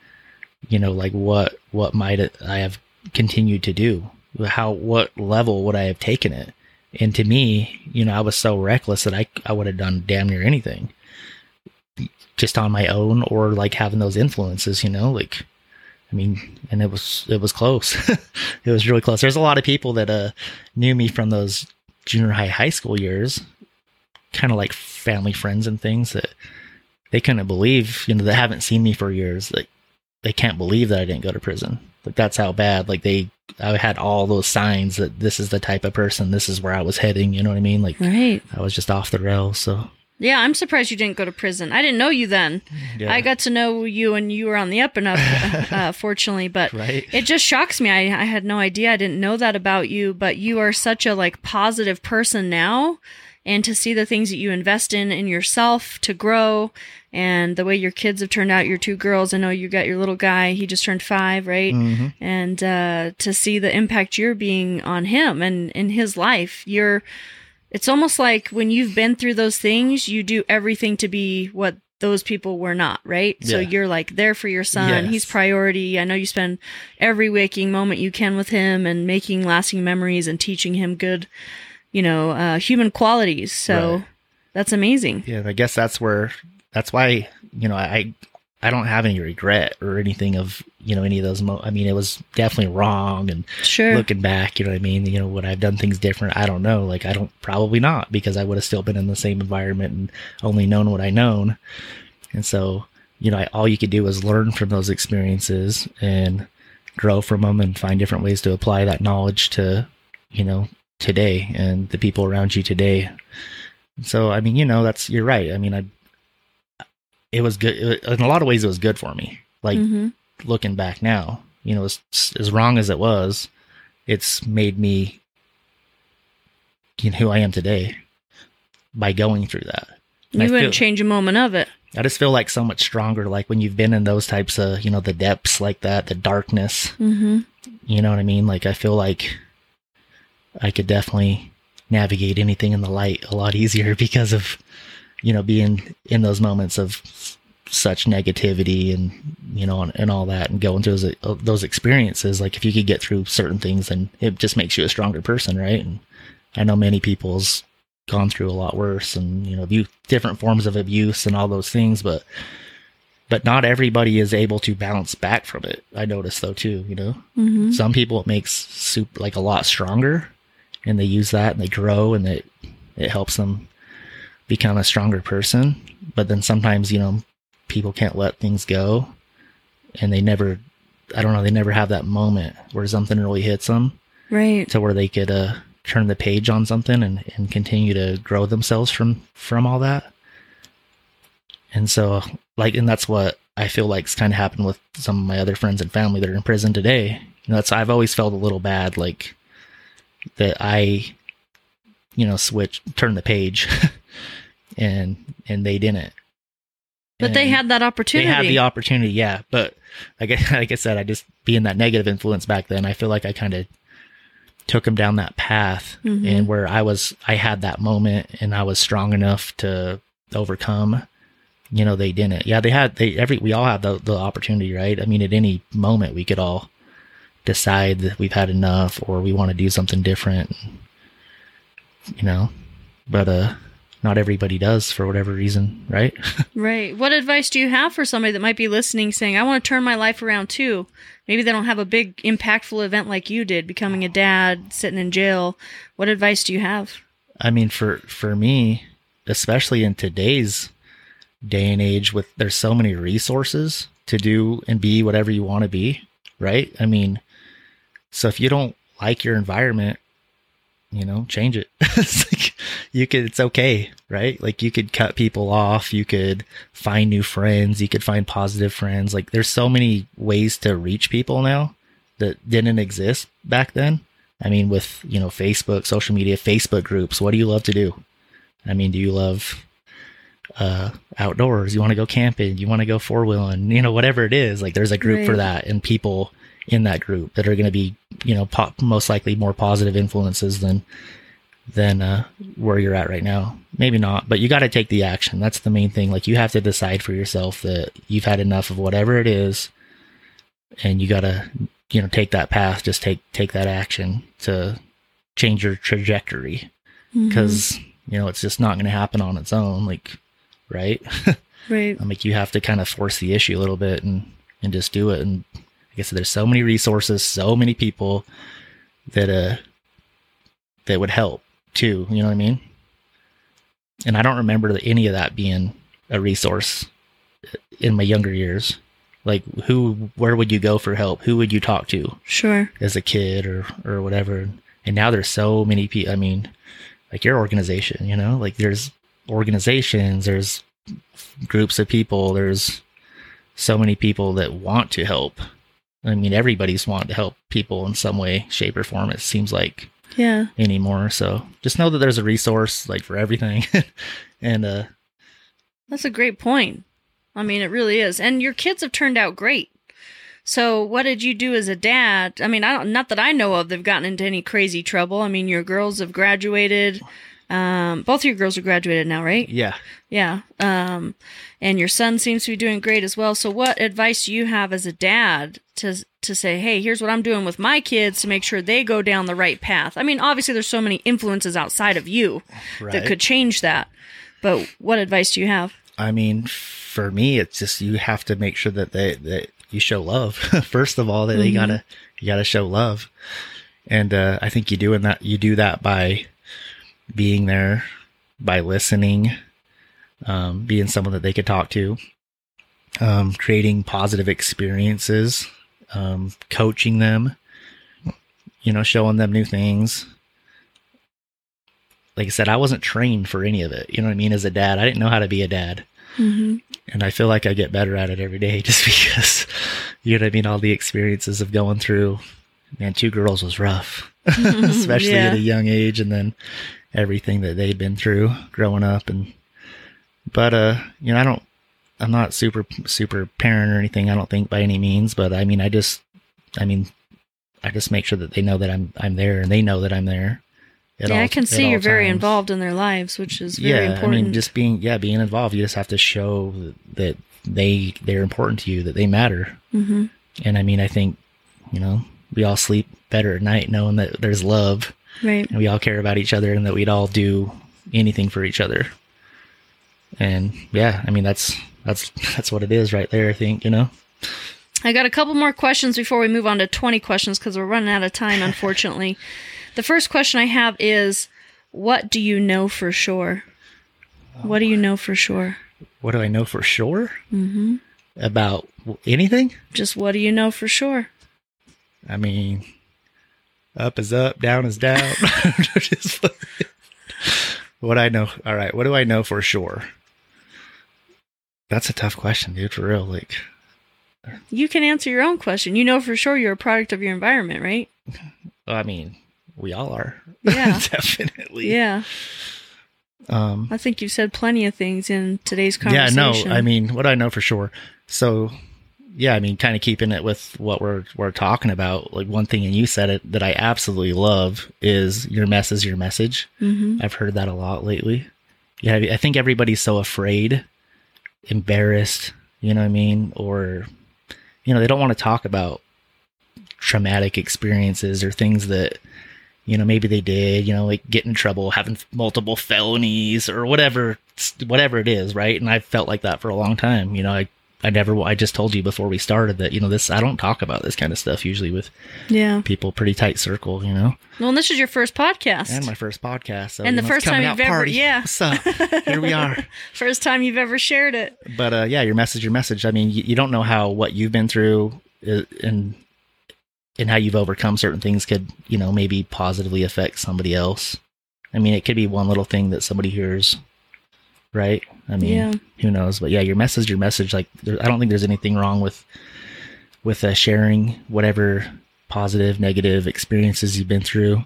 you know, like what what might I have continued to do? How what level would I have taken it? And to me, you know, I was so reckless that I I would have done damn near anything, just on my own or like having those influences. You know, like I mean, and it was it was close. it was really close. There's a lot of people that uh knew me from those junior high, high school years, kind of like family friends and things that they couldn't believe. You know, they haven't seen me for years. Like they can't believe that I didn't go to prison. Like that's how bad. Like they I had all those signs that this is the type of person, this is where I was heading. You know what I mean? Like Right. I was just off the rails. So Yeah, I'm surprised you didn't go to prison. I didn't know you then. yeah, I got to know you and you were on the up and up, uh, fortunately, but right. it just shocks me. I, I had no idea. I didn't know that about you, but you are such a like positive person now. And to see the things that you invest in in yourself to grow and the way your kids have turned out, your two girls, I know you got your little guy, he just turned five, right? Mhm. and uh, to see the impact you're being on him and in his life you're it's almost like when you've been through those things you do everything to be what those people were not right? So you're like there for your son. Yes. he's priority. I know you spend every waking moment you can with him and making lasting memories and teaching him good you know uh, human qualities. So Right. that's amazing. Yeah, I guess that's where that's why you know I I don't have any regret or anything of you know any of those. Mo- I mean, it was definitely wrong, and sure looking back, you know what I mean. You know, would I've done things different? I don't know. Like I don't probably not because I would have still been in the same environment and only known what I known. And so you know, I, all you could do was learn from those experiences and grow from them and find different ways to apply that knowledge to you know today and the people around you today. So I mean, you know, that's you're right. I mean, I it was good it- in a lot of ways. It was good for me. Like hmm looking back now, you know, as as wrong as it was, it's made me you know, who I am today by going through that. And I you wouldn't feel- change a moment of it I just feel like so much stronger. Like when you've been in those types of, you know, the depths like that, the darkness. hmm You know what I mean? Like I feel like I could definitely navigate anything in the light a lot easier because of, you know, being in those moments of such negativity and you know and, and all that and going through those those experiences. Like if you could get through certain things, then it just makes you a stronger person, right? And I know many people's gone through a lot worse and you know abu- different forms of abuse and all those things, but but not everybody is able to bounce back from it. I notice though too, you know. hmm Some people it makes soup like a lot stronger, and they use that and they grow and it it helps them become a stronger person. But then sometimes you know people can't let things go, and they never, I don't know, they never have that moment where something really hits them right to where they could uh, turn the page on something and, and continue to grow themselves from from all that. And so, like, and that's what I feel like's kind of happened with some of my other friends and family that are in prison today. You know, that's I've always felt a little bad, like that I, you know, switch, turn the page, and and they didn't. but they had that opportunity they had the opportunity, yeah. But like I, like I said, I just being that negative influence back then, I feel like I kind of took them down that path, Mhm. and where I was, I had that moment, and I was strong enough to overcome. You know, they didn't. Yeah, they had. They every we all have the the opportunity, right? I mean, at any moment, we could all decide that we've had enough, or we want to do something different. You know, but uh, not everybody does for whatever reason, right? Right. What advice do you have for somebody that might be listening saying, I want to turn my life around too? Maybe they don't have a big, impactful event like you did, becoming a dad, sitting in jail. What advice do you have? I mean, for for me, especially in today's day and age, with there's so many resources to do and be whatever you want to be, right? I mean, so if you don't like your environment, you know, change it. it's like you could, it's okay, right? Like you could cut people off, you could find new friends, you could find positive friends. Like there's so many ways to reach people now that didn't exist back then. I mean, with, you know, Facebook, social media, Facebook groups, what do you love to do? I mean, do you love uh outdoors? You want to go camping? You want to go four wheeling? You know, whatever it is, like there's a group for that and people in that group that are going to be, you know, po- most likely more positive influences than than uh where you're at right now. Maybe not, but you got to take the action. That's the main thing. Like you have to decide for yourself that you've had enough of whatever it is and you got to you know take that path just take take that action to change your trajectory Mm-hmm. because you know it's just not going to happen on its own like right right. i like you have to kind of force the issue a little bit and and just do it and like i said there's so many resources so many people that uh that would help too you know what i mean and i don't remember any of that being a resource in my younger years Like who, where would you go for help? Who would you talk to Sure. as a kid or, or whatever? And now there's so many people. I mean, like your organization, you know, like there's organizations, there's groups of people, there's so many people that want to help. I mean, everybody's wanting to help people in some way, shape, or form. It seems like Yeah. anymore. So just know that there's a resource like for everything. and uh That's a great point. I mean, it really is. And your kids have turned out great. So, what did you do as a dad? I mean, I don't, not that I know of, they've gotten into any crazy trouble. I mean, your girls have graduated. Um, both of your girls are graduated now, right? yeah. Yeah. Um, and your son seems to be doing great as well. So, what advice do you have as a dad to to say, hey, here's what I'm doing with my kids to make sure they go down the right path? I mean, obviously, there's so many influences outside of you Right. that could change that. But what advice do you have? I mean, for me, it's just you have to make sure that they that you show love first of all. That they Mhm. gotta you gotta show love, and uh, I think you doing that. You do that by being there, by listening, um, being someone that they could talk to, um, creating positive experiences, um, coaching them, you know, showing them new things. Like I said, I wasn't trained for any of it. You know what I mean? As a dad, I didn't know how to be a dad Mm-hmm. and I feel like I get better at it every day just because you know what I mean all the experiences of going through man two girls was rough especially Yeah. at a young age and then everything that they'd been through growing up and but uh you know I don't I'm not super super parent or anything I don't think by any means but I mean I just I mean I just make sure that they know that I'm I'm there and they know that I'm there Yeah, I can see you're very times involved in their lives, which is very yeah, important. I mean, just being yeah, being involved. You just have to show that they they're important to you, that they matter. hmm And I mean, I think you know we all sleep better at night knowing that there's love right. and we all care about each other and that we'd all do anything for each other. And yeah, I mean that's that's that's what it is right there. I think you know. I got a couple more questions before we move on to 20 questions because we're running out of time, unfortunately. the first question I have is What do you know for sure? What do you know for sure? What do I know for sure hmm about anything? Just what do you know for sure? I mean, up is up, down is down. What I know. All right. What do I know for sure? That's a tough question, dude. For real. Like, You can answer your own question. You know for sure you're a product of your environment, right? I mean, we all are. Yeah. Definitely. Yeah. Um, I think you've said plenty of things in today's conversation. yeah, no, I mean, what I know for sure? So, yeah, I mean, kind of keeping it with what we're we're talking about. Like one thing, and you said it that I absolutely love is your mess is your message. hmm I've heard that a lot lately. Yeah, I think everybody's so afraid, embarrassed, you know what I mean? Or, you know, they don't want to talk about traumatic experiences or things that, you know, maybe they did, you know, like get in trouble, having multiple felonies or whatever, whatever it is, right? And I've felt like that for a long time. You know, I, I never, I just told you before we started that, you know, this, I don't talk about this kind of stuff usually with Yeah. people, pretty tight circle, you know? Well, and this is your first podcast. and my first podcast. So, And you the know, first time you've ever- party. yeah. So? Here we are. First time you've ever shared it. But uh, yeah, your message, your message. I mean, you, you don't know how what you've been through uh, and and how you've overcome certain things could, you know, maybe positively affect somebody else. I mean, it could be one little thing that somebody hears, right? I mean, Yeah. who knows? But yeah, your message, your message. Like, there, I don't think there's anything wrong with with uh, sharing whatever positive, negative experiences you've been through.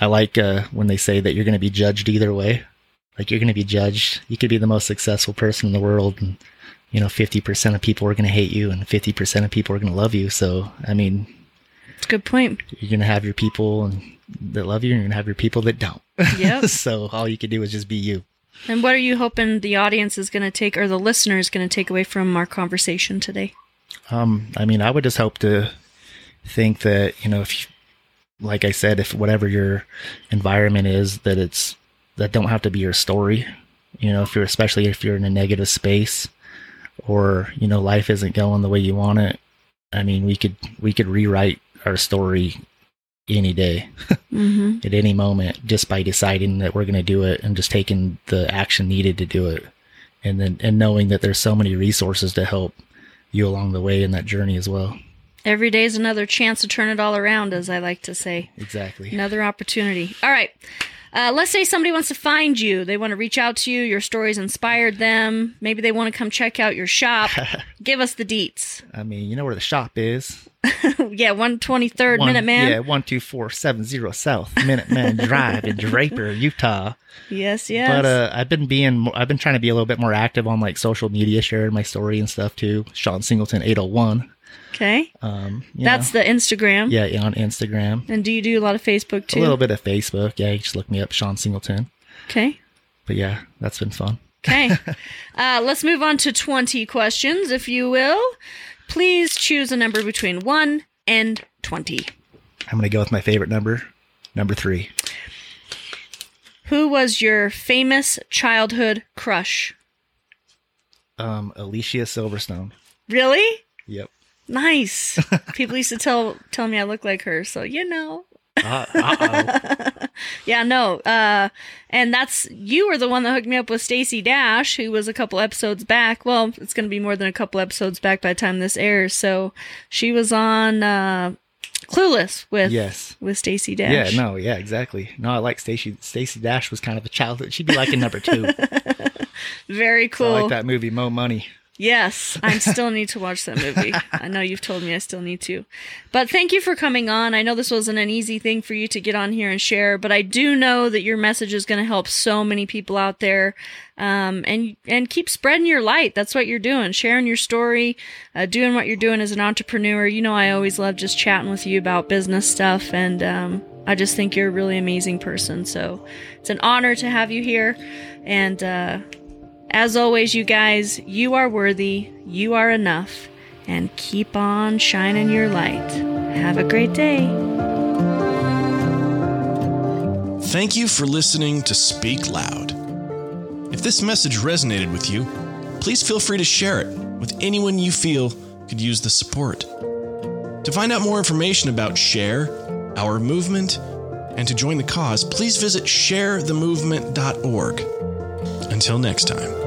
I like uh, when they say that you're going to be judged either way. Like you're going to be judged. You could be the most successful person in the world, and you know, fifty percent of people are going to hate you, and fifty percent of people are going to love you. So, I mean, It's a good point. you're going to have your people and that love you, and you're going to have your people that don't. Yep. so all you can do is just be you. And what are you hoping the audience is going to take, or the listener is going to take away from our conversation today? Um, I mean, I would just hope to think that you know, if you, like I said, if whatever your environment is, that it's that don't have to be your story. You know, if you're especially if you're in a negative space, or you know, life isn't going the way you want it. I mean, we could we could rewrite our story any day Mm-hmm. at any moment just by deciding that we're going to do it and just taking the action needed to do it and then and knowing that there's so many resources to help you along the way in that journey as well. Every day is another chance to turn it all around, as I like to say. Exactly. Another opportunity. All right. Uh, let's say somebody wants to find you. They want to reach out to you. Your stories inspired them. Maybe they want to come check out your shop. Give us the deets. I mean, you know where the shop is. yeah, 123rd One- Minuteman. Yeah, one two four seven zero South Minuteman Drive in Draper, Utah. Yes, yes. But uh, I've been being, I've been trying to be a little bit more active on like social media, sharing my story and stuff too. Sean Singleton eight hundred one. okay. Um, you That's know. the Instagram. yeah, yeah, on Instagram. And do you do a lot of Facebook too? A little bit of Facebook. Yeah, you just look me up, Sean Singleton. Okay. But yeah, that's been fun. Okay. uh, let's move on to 20 questions, if you will. Please choose a number between 1 and 20. I'm gonna go with my favorite number, number three. Who was your famous childhood crush? Um, Alicia Silverstone. Really? Yep. Nice. People used to tell tell me I look like her, so you know. Uh. Yeah, no. Uh and that's you were the one that hooked me up with Stacey Dash, who was a couple episodes back. Well, it's going to be more than a couple episodes back by the time this airs. So she was on uh Clueless with yes. with Stacey Dash. Yeah. No. Yeah. Exactly. No, I like Stacey. Stacey Dash was kind of a childhood. She'd be like a number two. Very So cool. I like that movie, Mo Money. Yes, I still need to watch that movie. I know you've told me I still need to. But thank you for coming on. I know this wasn't an easy thing for you to get on here and share, but I do know that your message is going to help so many people out there. Um, and and keep spreading your light. That's what you're doing, sharing your story, uh, doing what you're doing as an entrepreneur. You know, I always love just chatting with you about business stuff, and um, I just think you're a really amazing person. So it's an honor to have you here, and. Uh, as always, you guys, you are worthy, you are enough, and keep on shining your light. Have a great day. Thank you for listening to Speak Loud. If this message resonated with you, please feel free to share it with anyone you feel could use the support. To find out more information about Share, our movement, and to join the cause, please visit sharethemovement.org. Until next time.